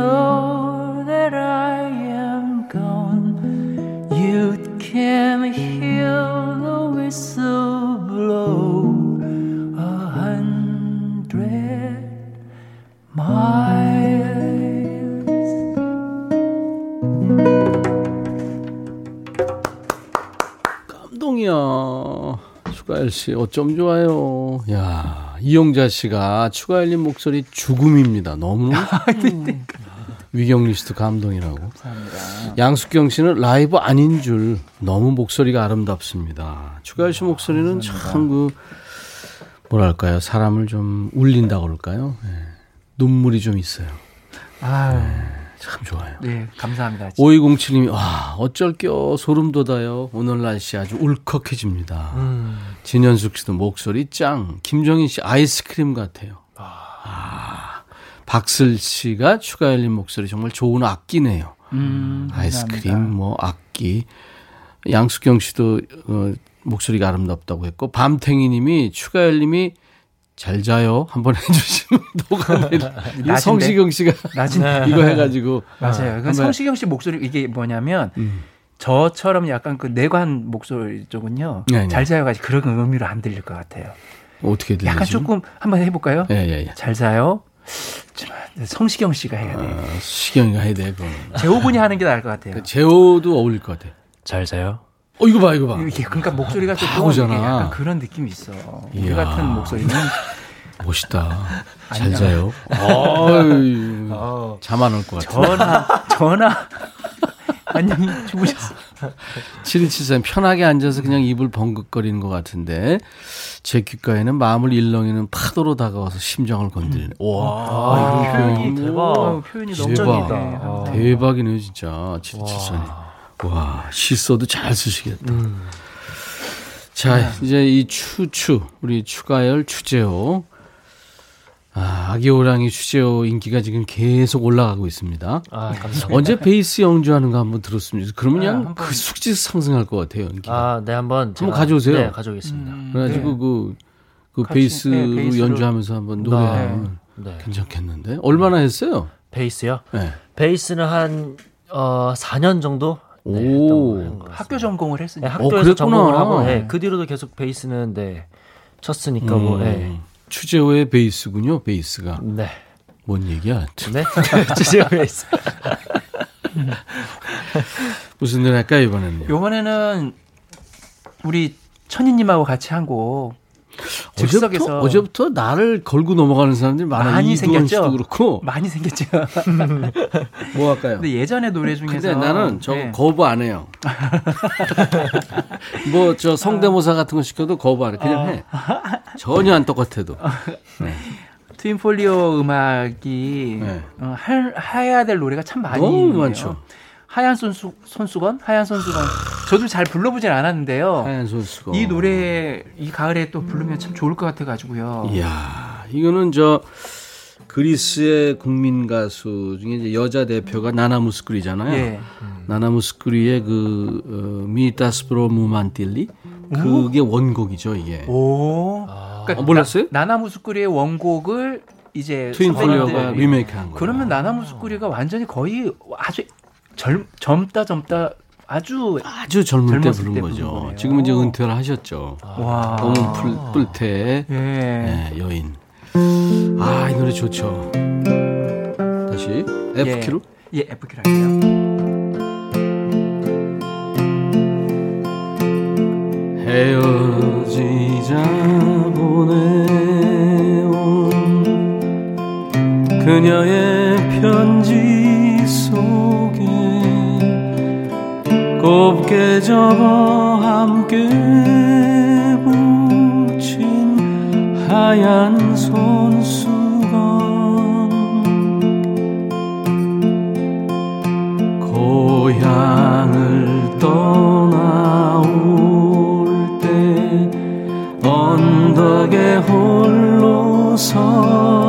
Know that I am gone. You can hear the whistle blow a hundred miles. 감동이야. 추가열 씨, 어쩜 좋아요. 야, 이용자 씨가 추가열님 목소리 죽음입니다. 너무 음. 위경리 씨도 감동이라고. 양숙경 씨는 라이브 아닌 줄 너무 목소리가 아름답습니다. 추가열 씨 목소리는 참 그 뭐랄까요 사람을 좀 울린다 그럴까요? 예. 눈물이 좀 있어요. 아유, 참 좋아요. 네, 감사합니다. 5207님이 와 어쩔 겨 소름 돋아요. 오늘 날씨 아주 울컥해집니다. 진현숙 씨도 목소리 짱. 김정인 씨 아이스크림 같아요. 아, 박슬 씨가 추가 열린 목소리 정말 좋은 악기네요. 음, 아이스크림. 뭐 악기. 양수경 씨도 어, 목소리가 아름답다고 했고 밤탱이님이 추가 열림이 잘 자요 한번 해주시면 낮은데? 성시경 씨가 낮은 이거 해가지고 맞아요. 그 성시경 씨 목소리 이게 뭐냐면 음. 저처럼 약간 그 내관 목소리 쪽은요. 네, 네. 잘 자요가지 그런 의미로 안 들릴 것 같아요. 어떻게 들리죠? 약간 조금 한번 해볼까요? 예, 예, 예. 잘 자요. 참, 성시경 씨가 해야 돼. 아, 시경이가 해야 돼, 그건. 재호군이 하는 게 나을 것 같아요. 그 제호도 어울릴 것 같아. 잘 자요? 어, 이거 봐, 이거 봐. 이게 그러니까 목소리가. 이게 약간 그런 느낌이 있어. 우리 이야. 같은 목소리는 멋있다. 잘 자요. 어이, 잠안 올 것 같아. 전화 전화 안녕히 주무셨어. 7273 편하게 앉아서 그냥 입을 벙긋거리는 것 같은데 제 귓가에는 마음을 일렁이는 파도로 다가와서 심장을 건드리네. 와, 아, 이거 표현이 표현. 대박. 아, 표현이 너무 대박. 아, 대박이네요, 진짜. 7273이. 와, 시 써도 잘 쓰시겠다. 자, 이제 이 추추, 우리 추가열 추재호. 아, 아기 호랑이 추재호 인기가 지금 계속 올라가고 있습니다. 아, 감사합니다. 언제 베이스 연주하는 거 한번 들었으면 좋겠어요. 그러면 그냥 네, 한번. 그 숙지 상승할 것 같아요, 연기가. 아, 네, 한번. 제가- 가져오세요. 네, 가져오겠습니다. 음, 그래가지고 네. 그, 그 같이, 베이스로 네, 베이스로. 연주하면서 한번 노래하면 네. 괜찮겠는데? 얼마나 했어요? 베이스요? 네. 베이스는 한, 어, 4년 정도? 네, 오. 학교 전공을 네, 했으니까. 학교에서 그랬구나. 전공을 하고, 네, 그 뒤로도 계속 베이스는, 네, 쳤으니까 뭐, 음, 네. 추재호의 베이스군요, 베이스가. 네. 뭔 얘기야? 네. 주제가 베이스. 무슨 노래 할까요, 이번에는요? 요번에는 우리 천희님하고 같이 한 곡 즉석에서 어제부터, 나를 걸고 넘어가는 사람들이 많아요. 많이 생겼죠? 그렇고. 많이 생겼죠. 뭐 할까요? 근데 예전에 노래 중에서 근데 나는 저거 네. 거부 안 해요. 뭐 저 성대모사 같은 거 시켜도 거부 안 해. 그냥 해. 전혀 안 똑같아도. 트윈폴리오 음악이 네. 어, 할, 해야 될 노래가 참 많이 너무. 많죠. 하얀 손수, 손수건? 하얀 손수건. 저도 잘 불러보진 않았는데요. 하얀 손수건. 이 노래 이 가을에 또 부르면 참 좋을 것 같아가지고요. 이야, 이거는 저 그리스의 국민 가수 중에 이제 여자 대표가 나나 무스크리잖아요. 예. 나나 무스크리의 그 어, 미타스프로 무만틸리 그게 원곡이죠 이게. 오. 그러니까 어, 몰랐어요? 나, 나무스쿠리의 원곡을 이제 트윈 폴리오가 리메이크한 거예요. 그러면 나나무스쿠리가 완전히 거의 아주 젊, 젊다 젊다 아주 아주 젊을 때 부른 때 거죠. 거네요. 지금은 이제 은퇴를 하셨죠. 와. 너무 풀, 뿔테 예. 네, 여인. 아, 이 노래 좋죠. 다시 F키로. 예, F키로 할게요. 헤어지자 보내온 그녀의 편지 곱게 접어 함께 붙인 하얀 손수건. 고향을 떠나올 때 언덕에 홀로 서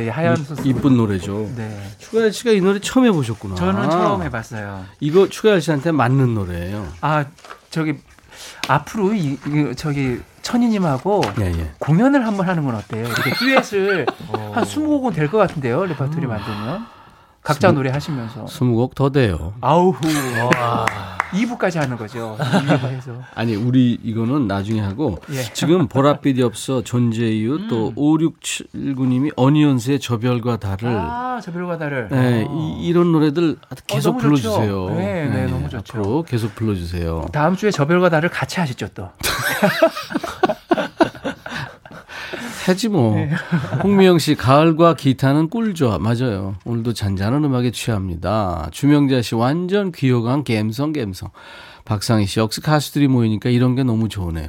이 하얀 이- 소스. 이쁜 노래죠. 네. 추가열 씨가 이 노래 처음 해보셨구나. 저는 처음 해봤어요. 이거 추가열 씨한테 맞는 노래예요. 아 저기 앞으로 이, 이 저기 천희님하고 예, 예. 공연을 한번 하는 건 어때요? 이렇게 듀엣을 한 20곡은 될 것 같은데요. 레퍼토리 만들면 각자 노래 하시면서 스무 곡더 돼요. 아우후 2부까지 하는 거죠. 2부 해서 아니 우리 이거는 나중에 하고 예. 지금 보랏빛이 없어 존재 이유 또 5679님이 어니언스의 저 별과 달을 아 저별과 다를 네, 이, 런 노래들 계속 너무 불러 주세요. 좋죠. 네, 네, 너무 좋죠. 앞으로 계속 불러 주세요. 다음 주에 저별과 다를 같이 하시죠 또. 해지 뭐. 네. 홍미영 씨 가을과 기타는 꿀조합 맞아요. 오늘도 잔잔한 음악에 취합니다. 주명자 씨 완전 귀여간 갬성 갬성. 박상희 씨 역시 가수들이 모이니까 이런 게 너무 좋으네요.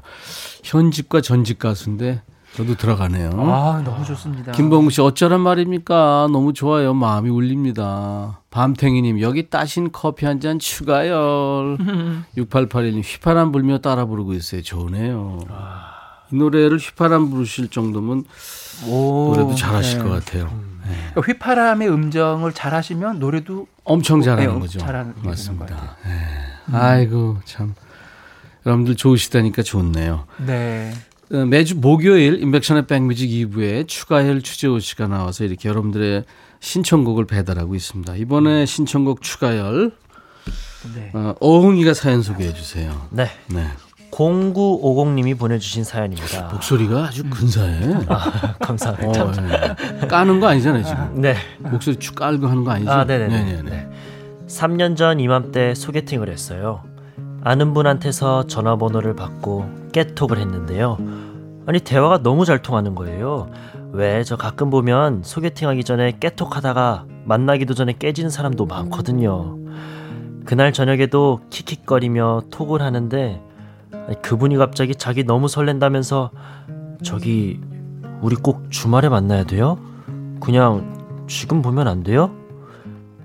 현직과 전직 가수인데 저도 들어가네요. 아 너무 좋습니다. 김범우 씨 어쩌란 말입니까? 너무 좋아요. 마음이 울립니다. 밤탱이님 여기 따신 커피 한 잔 추가열. 6881님 휘파람 불며 따라 부르고 있어요. 좋네요. 이 노래를 휘파람 부르실 정도면 오, 노래도 잘하실 네. 것 같아요. 그러니까 휘파람의 음정을 잘하시면 노래도 엄청 잘하는 네, 거죠. 잘하는 게 되는 것 맞습니다. 같아요. 예. 아이고 참 여러분들 좋으시다니까 좋네요. 네. 어, 매주 목요일 인백션의 백뮤직 2부에 추가열 추재호 씨가 나와서 이렇게 여러분들의 신청곡을 배달하고 있습니다. 이번에 신청곡 추가열 네. 어, 어흥이가 사연 소개해 주세요. 네. 네. 0950님이 보내주신 사연입니다. 목소리가 아주 근사해. 아, 감사합니다. 어, 예. 까는 거 아니잖아요 지금. 네. 목소리 쭉 깔고 하는 거 아니죠? 아, 네네네. 네네네. 네. 3년 전 이맘때 소개팅을 했어요. 아는 분한테서 전화번호를 받고 깨톡을 했는데요. 아니 대화가 너무 잘 통하는 거예요. 왜 저 가끔 보면 소개팅하기 전에 깨톡하다가 만나기도 전에 깨지는 사람도 많거든요. 그날 저녁에도 킥킥거리며 톡을 하는데 그분이 갑자기 자기 너무 설렌다면서 저기 우리 꼭 주말에 만나야 돼요? 그냥 지금 보면 안 돼요?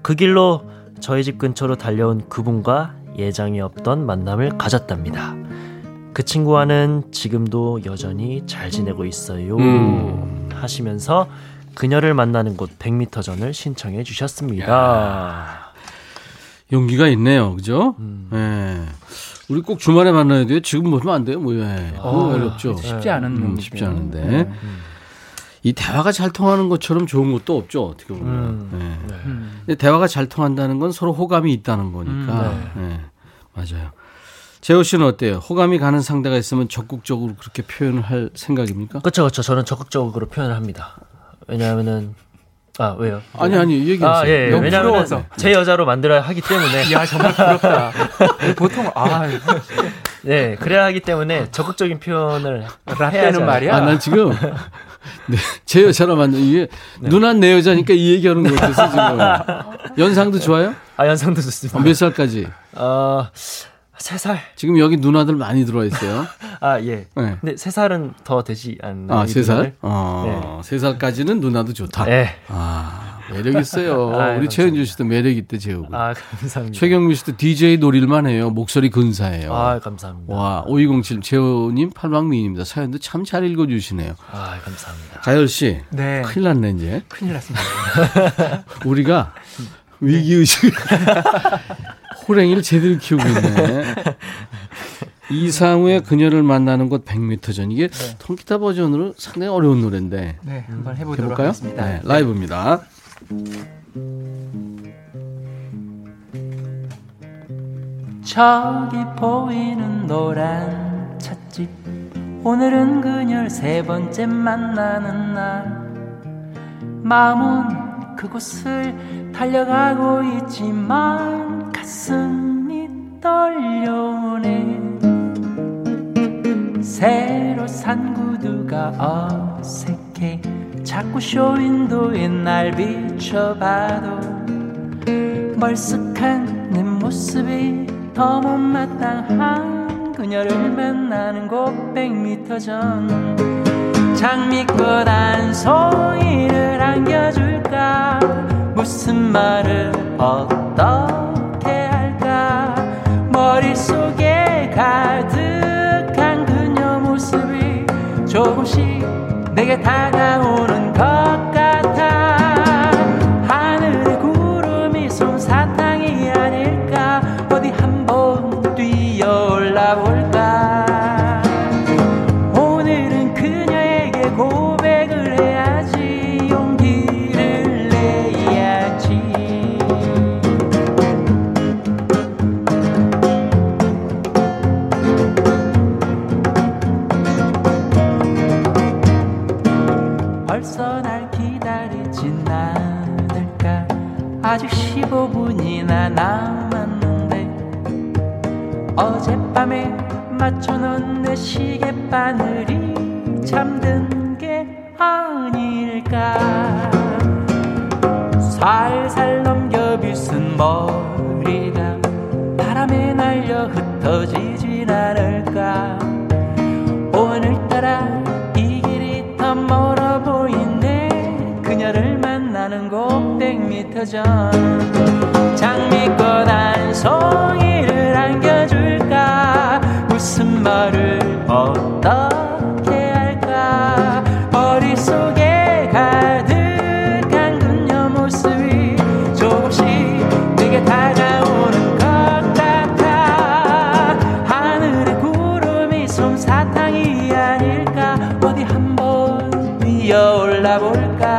그 길로 저희 집 근처로 달려온 그분과 예정이 없던 만남을 가졌답니다. 그 친구와는 지금도 여전히 잘 지내고 있어요. 음. 하시면서 그녀를 만나는 곳 100m 전을 신청해 주셨습니다. 용기가 있네요, 그죠? 음. 예. 우리 꼭 주말에 만나야 돼요. 지금 보면 안 돼요, 뭐야. 그거 어, 어렵죠. 쉽지 않은 음. 쉽지 않은데. 네. 이 대화가 잘 통하는 것처럼 좋은 것도 없죠, 어떻게 보면. 음. 예. 음. 근데 대화가 잘 통한다는 건 서로 호감이 있다는 거니까. 음, 예. 맞아요. 재호 씨는 어때요? 호감이 가는 상대가 있으면 적극적으로 그렇게 표현을 할 생각입니까? 그렇죠, 그렇죠. 저는 적극적으로 표현을 합니다. 왜냐하면은 아 왜요? 아니 아니 얘기하세요. 아 예, 예. 너무 왜냐하면 부러워서. 제 여자로 만들어야 하기 때문에 야 정말 부럽다. 보통 아 네 그래야 하기 때문에 적극적인 표현을. 라떼는 말이야. 아, 난 지금 네, 제 여자로 만든 이게 네. 누난 내 여자니까 이 얘기하는 것 같아서 지금 연상도 좋아요? 아 연상도 좋습니다. 어, 몇 살까지? 어 세 살. 지금 여기 누나들 많이 들어와 있어요. 아 예. 네. 근데 세 살은 더 되지 않나요? 아, 이세 살? 어, 세 살까지는 누나도 좋다. 네. 아, 매력 있어요. 아유, 우리. 최현주 씨도 매력 있대, 재우고. 아 감사합니다. 최경민 씨도 DJ 노릴만 해요. 목소리 근사해요. 아 감사합니다. 와, 5207 재호님 팔방미인입니다. 사연도 참 잘 읽어주시네요. 아 감사합니다. 가열 씨. 네. 큰일 났네, 이제. 큰일 났습니다. 우리가 위기의식. 호랭이를 제대로 키우고 있네. 이상우의 그녀를 만나는 곳 100m 전. 이게 통기타 버전으로 상당히 어려운 노래인데. 네, 한번 해보도록 해볼까요? 하겠습니다. 네, 라이브입니다. 저기 보이는 노란 찻집 오늘은 그녀를 세 번째 만나는 날 마음은 그곳을 달려가고 있지만 가슴이 떨려오네. 새로 산 구두가 어색해. 자꾸 쇼윈도에 날 비춰봐도 멀쓱한 내 모습이 더 못마땅한 그녀를 만나는 곳 100m 전 장미꽃 한 송이를 안겨줄까? 무슨 말을 어떻게 할까? 머릿속에 가득한 그녀 모습이 조금씩 내게 다가오는 맞춰놓은 내 시계 바늘이 잠든 게 아닐까. 살살 넘겨 빗은 머리가 바람에 날려 흩어지진 않을까. 오늘따라 이 길이 더 멀어 보이네. 그녀를 만나는 곳 100m 전. 장미꽃 한 무슨 말을 어떻게 할까? 머릿속에 가득한 그녀 모습이 조금씩 내게 다가오는 것 같아. 하늘의 구름이 솜사탕이 아닐까? 어디 한번 뛰어올라 볼까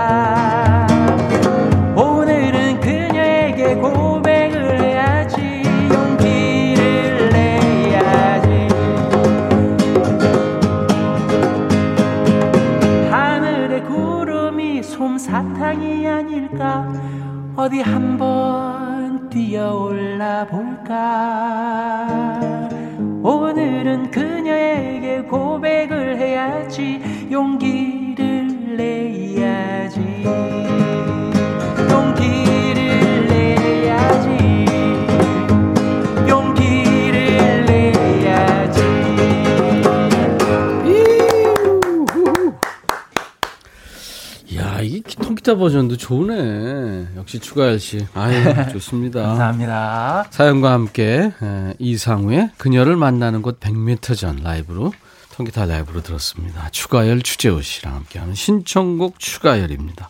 기타 버전도 좋네. 역시 추가열 씨. 아유, 좋습니다. 감사합니다. 사연과 함께 에, 이상우의 그녀를 만나는 곳 100m 전 라이브로 통기타 라이브로 들었습니다. 추가열 추재호 씨랑 함께하는 신청곡 추가열입니다.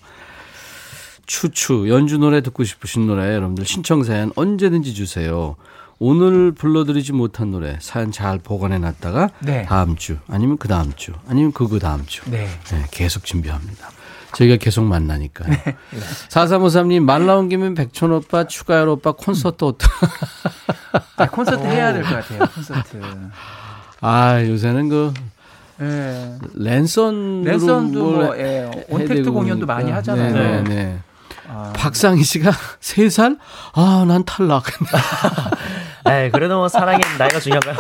추추 연주 노래 듣고 싶으신 노래 여러분들 신청 사연 언제든지 주세요. 오늘 불러드리지 못한 노래 사연 잘 보관해 놨다가 네. 다음 주 아니면 그 다음 주 아니면 그 그 다음 주 네. 네, 계속 준비합니다. 저희가 계속 만나니까요. 4353님, 말 나온 김에 백촌 오빠, 추가열 오빠 콘서트 어떠 아, 콘서트 해야 될 것 같아요. 콘서트. 아, 요새는 그, 예. 랜선으로 랜선도 뭘 뭐, 예, 온택트 되고 공연도 그러니까. 많이 하잖아요. 네, 네, 네. 아, 박상희 씨가 세살 아, 난 탈락. 에이, 그래도 뭐 사랑엔 나이가 중요한가요?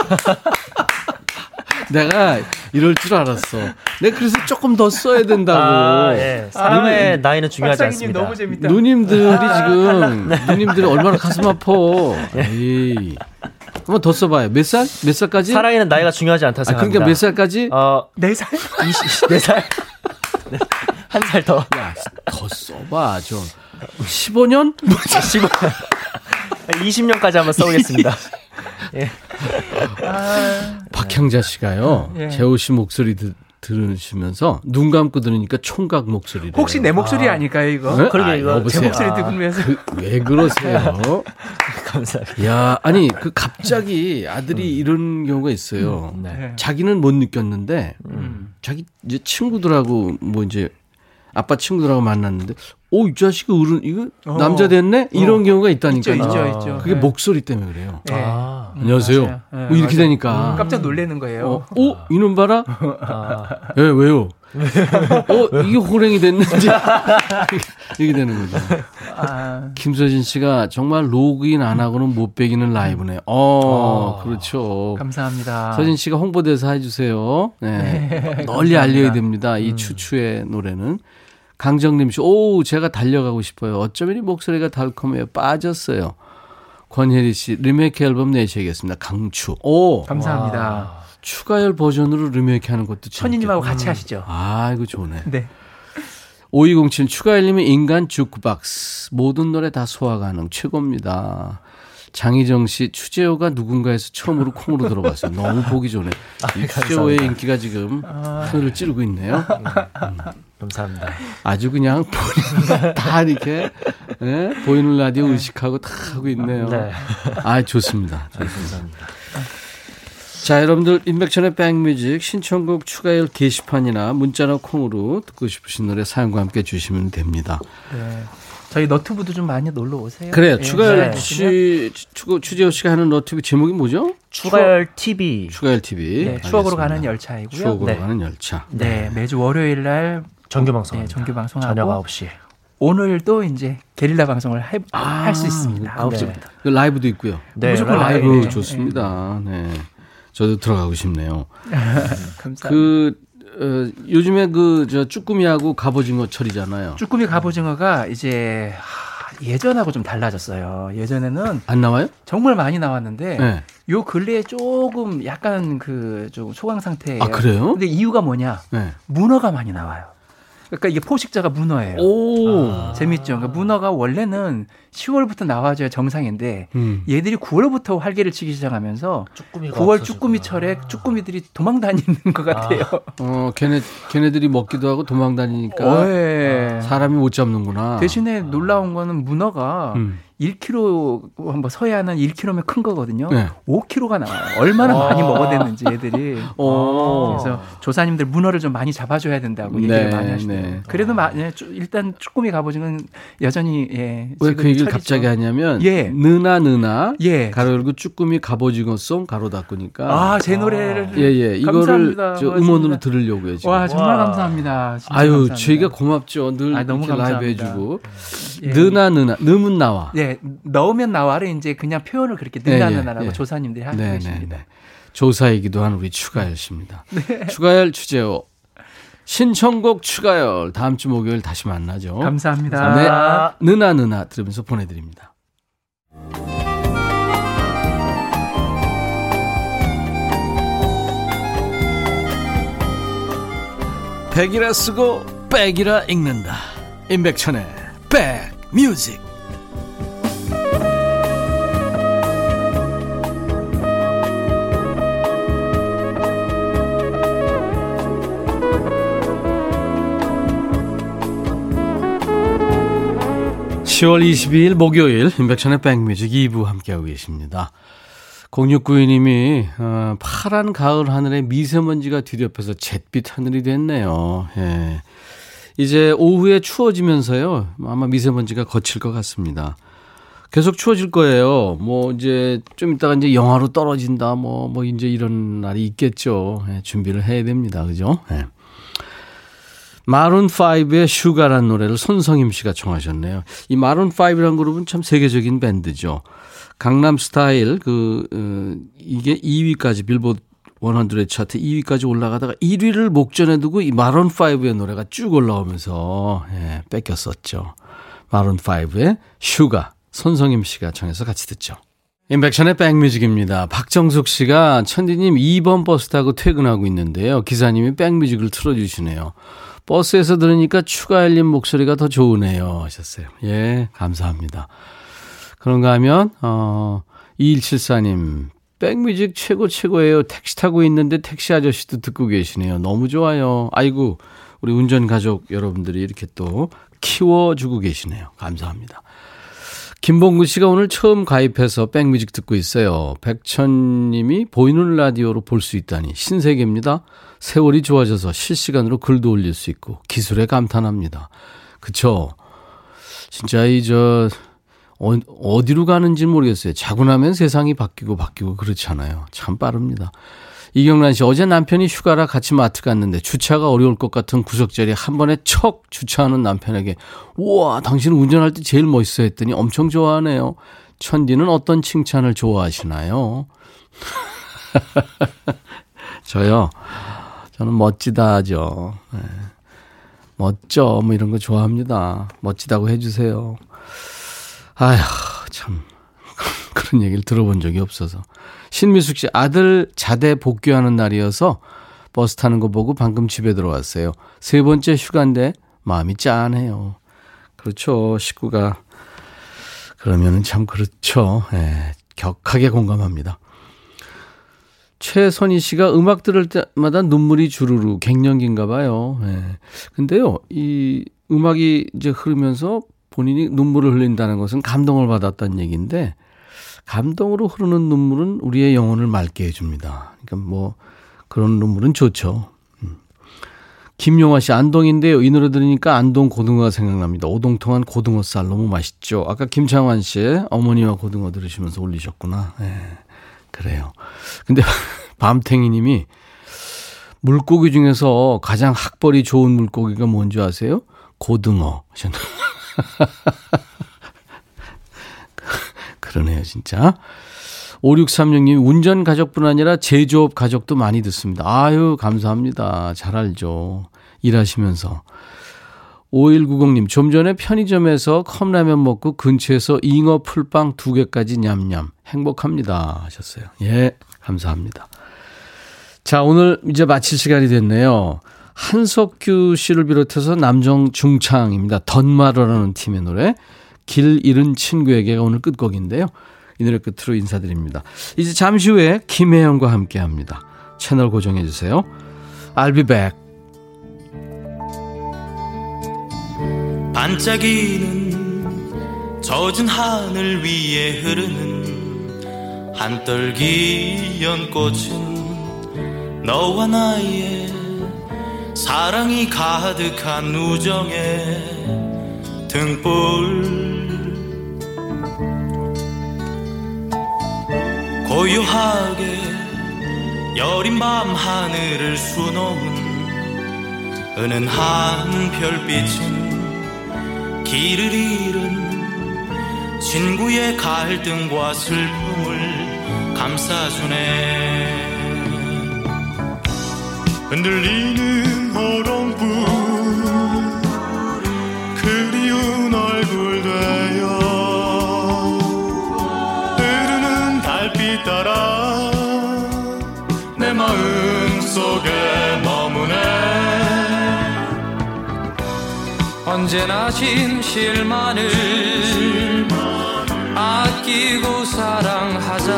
내가 이럴 줄 알았어. 내가 그래서 조금 더 써야 된다고. 아, 예. 사람의 나이는 중요하지 않습니다. 너무 재밌다. 누님들이 아, 지금 누님들이 얼마나 가슴 아파. 에이. 한번 더 써봐요. 몇 살? 몇 살까지? 사랑에는 나이가 중요하지 않다 아, 생각합니다. 그러니까 몇 살까지? 어, 네 살? 20, 4살? 한 살 더. 야, 더 써봐 좀. 15년? 15, 20년까지 한번 써보겠습니다. 예. 박형자 씨가요. 예. 재호 씨 목소리 드, 들으시면서 눈 감고 들으니까 총각 목소리를. 혹시 내 목소리 아닐까요, 이거? 네? 그러게, 아, 이거 여보세요. 제 목소리 아. 들으면서. 그, 왜 그러세요? 감사합니다. 야, 아니 그 갑자기 아들이 이런 경우가 있어요. 네. 자기는 못 느꼈는데 음. 자기 이제 친구들하고 뭐 이제 아빠 친구들하고 만났는데, 오 이 자식이 어른 이거 어. 남자 됐네 이런 어. 경우가 있죠, 있다니까. 있죠, 아. 있죠. 그게 네. 목소리 때문에 그래요. 네. 아. 음, 안녕하세요. 네, 뭐 이렇게 맞아요. 되니까. 음, 깜짝 놀라는 거예요. 어, 오 이놈 봐라. 아. 예 왜요? 어 이게 호랭이 됐는지 이게 되는 거죠. 아, 김서진 씨가 정말 로그인 안 하고는 못 베기는 라이브네. 어, 아. 그렇죠. 감사합니다. 서진 씨가 홍보대사 해주세요. 네. 널리 알려야 됩니다. 이 추추의 노래는. 강정림 씨, 오, 제가 달려가고 싶어요. 어쩌면 이 목소리가 달콤해요. 빠졌어요. 권혜리 씨, 리메이크 앨범 내셔야겠습니다. 강추. 오, 감사합니다. 추가열 버전으로 리메이크 하는 것도 천희님하고 재밌겠다. 같이 하시죠. 아, 이거 좋네. 네. 5207 추가열님의 인간 주크박스 모든 노래 다 소화 가능 최고입니다. 장희정 씨 추재호가 누군가에서 처음으로 콩으로 들어봤어요. 너무 보기 좋네. 이 추재호의 인기가 지금 하늘을 찌르고 있네요. 감사합니다. 아주 그냥 본인 다 이렇게 예? 보이는 라디오 의식하고 다 하고 있네요. 네. 아 좋습니다. 감사합니다. 자, 여러분들 인백천의 백뮤직 신청곡 추가열 게시판이나 문자나 콩으로 듣고 싶으신 노래 사연과 함께 주시면 됩니다. 네. 저희 너튜브도 좀 많이 놀러 오세요. 그래요. 예, 추가열 네. 씨, 추, 추재호 씨가 하는 너튜브 제목이 뭐죠? 추가열 TV. 추가열 TV. 네, 추억으로. 가는 열차이고요. 추억으로 네. 가는 열차. 네, 매주 월요일 날 정규 방송. 네, 정규 방송하고 저녁 9시. 오늘도 이제 게릴라 방송을 할 아, 수 있습니다. 아홉 네. 시부터. 그 라이브도 있고요. 네, 무조건 라이브 라이브. 좋습니다. 네. 저도 들어가고 싶네요. 감사합니다. 그, 어, 요즘에 그, 저, 쭈꾸미하고 갑오징어 철이잖아요. 쭈꾸미 갑오징어가 이제 하, 예전하고 좀 달라졌어요. 예전에는 안 나와요? 정말 많이 나왔는데 네. 요 근래에 조금 약간 그 좀 소강 상태예요. 아, 그래요? 근데 이유가 뭐냐? 네. 문어가 많이 나와요. 그러니까 이게 포식자가 문어예요. 오. 재밌죠. 그러니까 문어가 원래는 10월부터 나와줘야 정상인데 음. 얘들이 9월부터 활개를 치기 시작하면서 쭈꾸미가 9월 없어지구나. 쭈꾸미철에 쭈꾸미들이 도망 다니는 것 같아요. 어, 걔네, 걔네들이 먹기도 하고 도망 다니니까 어, 예. 사람이 못 잡는구나. 대신에 놀라운 거는 문어가 음. 1kg 한번 서해안은 1kg면 큰 거거든요. 네. 5kg가 나와요. 얼마나 많이 먹어댔는지 얘들이. 어. 그래서 조사님들 문어를 좀 많이 잡아줘야 된다고 네, 얘기를 많이 하시네요. 네. 그래도 마, 예, 쭈- 일단 쭈꾸미 갑오징어는 여전히 예. 왜 그 얘기를 철이죠. 갑자기 하냐면 예. 느나 느나 예. 가로 열고 쭈꾸미 갑오징어 송 가로 닫고니까 아, 제 노래를 예예 이거를 감사합니다. 저 고맙습니다. 음원으로 들으려고요 지금. 와 정말 와. 감사합니다. 진짜 아유 감사합니다. 저희가 고맙죠 늘 아, 너무 이렇게 라이브 감사합니다. 해주고 예. 느나 느나 느문 나와. 네, 넣으면 나와를 이제 그냥 표현을 그렇게 예, 느나느나라고 예. 조사님들이 하고 네, 계십니다. 네, 네. 조사이기도 한 우리 추가열 씨입니다. 네. 추가열 주제어 신청곡 추가열 다음 주 목요일 다시 만나죠. 감사합니다. 네, 느나 느나 들으면서 보내드립니다. 백이라 쓰고 백이라 읽는다. 임백천의 백뮤직. (10월 22일) 목요일 임백천의 백뮤직 2부 함께하고 계십니다. 0692님이 어, 파란 가을 하늘에 미세먼지가 뒤덮여서 잿빛 하늘이 됐네요. 예. 이제 오후에 추워지면서요. 아마 미세먼지가 거칠 것 같습니다. 계속 추워질 거예요. 뭐 이제 좀 이따가 이제 영하로 떨어진다. 뭐, 뭐 이제 이런 날이 있겠죠. 예, 준비를 해야 됩니다. 그죠? 예. 마룬5의 Sugar란 노래를 손성임 씨가 청하셨네요. 이 마룬5라는 그룹은 참 세계적인 밴드죠. 강남 스타일, 그, 어, 이게 2위까지 빌보드 100 차트 2위까지 올라가다가 1위를 목전에 두고 이 마룬5의 노래가 쭉 올라오면서, 예, 뺏겼었죠. 마룬5의 Sugar, 손성임 씨가 청해서 같이 듣죠. 임백천의 백뮤직입니다. 박정숙 씨가 천디님 2번 버스 타고 퇴근하고 있는데요. 기사님이 백뮤직을 틀어주시네요. 버스에서 들으니까 추가 열린 목소리가 더 좋으네요. 하셨어요. 예, 감사합니다. 그런가 하면, 어, 2174님, 백뮤직 최고 최고예요. 택시 타고 있는데 택시 아저씨도 듣고 계시네요. 너무 좋아요. 아이고, 우리 운전 가족 여러분들이 이렇게 또 키워주고 계시네요. 감사합니다. 김봉구 씨가 오늘 처음 가입해서 백뮤직 듣고 있어요. 백천님이 보이는 라디오로 볼 수 있다니 신세계입니다. 세월이 좋아져서 실시간으로 글도 올릴 수 있고 기술에 감탄합니다. 그쵸? 진짜 이 저 어, 어디로 가는지 모르겠어요. 자고 나면 세상이 바뀌고 바뀌고 그렇잖아요. 참 빠릅니다. 이경란 씨, 어제 남편이 휴가라 같이 마트 갔는데 주차가 어려울 것 같은 구석자리에 한 번에 척 주차하는 남편에게 우와, 당신은 운전할 때 제일 멋있어 했더니 엄청 좋아하네요. 천디는 어떤 칭찬을 좋아하시나요? 저요. 저는 멋지다 하죠. 네. 멋져. 뭐 이런 거 좋아합니다. 멋지다고 해주세요. 아휴, 참. 그런 얘기를 들어본 적이 없어서. 신미숙 씨, 아들 자대 복귀하는 날이어서 버스 타는 거 보고 방금 집에 들어왔어요. 세 번째 휴가인데 마음이 짠해요. 그렇죠. 식구가. 그러면은 참 그렇죠. 예, 격하게 공감합니다. 최선희 씨가 음악 들을 때마다 눈물이 주르르 갱년기인가 봐요. 예. 근데요, 이 음악이 이제 흐르면서 본인이 눈물을 흘린다는 것은 감동을 받았다는 얘기인데, 감동으로 흐르는 눈물은 우리의 영혼을 맑게 해줍니다. 그러니까 뭐, 그런 눈물은 좋죠. 음. 김용화 씨, 안동인데요. 이 노래 들으니까 안동 고등어가 생각납니다. 오동통한 고등어 쌀 너무 맛있죠. 아까 김창완 씨의 어머니와 고등어 들으시면서 올리셨구나. 예. 그래요. 근데 밤탱이 님이 물고기 중에서 가장 학벌이 좋은 물고기가 뭔지 아세요? 고등어. 그러네요, 진짜. 5636님, 운전 가족뿐 아니라 제조업 가족도 많이 듣습니다. 아유, 감사합니다. 잘 알죠. 일하시면서. 5190님, 좀 전에 편의점에서 컵라면 먹고 근처에서 잉어 풀빵 두 개까지 냠냠. 행복합니다. 하셨어요. 예, 감사합니다. 자, 오늘 이제 마칠 시간이 됐네요. 한석규 씨를 비롯해서 남정 중창입니다. 던마러라는 팀의 노래. 길 잃은 친구에게가 오늘 끝곡인데요. 이 노래 끝으로 인사드립니다. 이제 잠시 후에 김혜영과 함께 합니다. 채널 고정해 주세요. I'll be back. 반짝이는 젖은 하늘 위에 흐르는 한떨기 연꽃은 너와 나의 사랑이 가득한 우정의 등불. 고요하게 여린 밤 하늘을 수놓은 은은한 별빛은 길을 잃은 친구의 갈등과 슬픔을 감싸주네. 흔들리는 어롱불. 그리운 얼굴 되어 흐르는 달빛 따라 내 마음 속에 머무네. 언제나 진실만을 아끼고 사랑하자.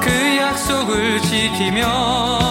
그 약속을 지키며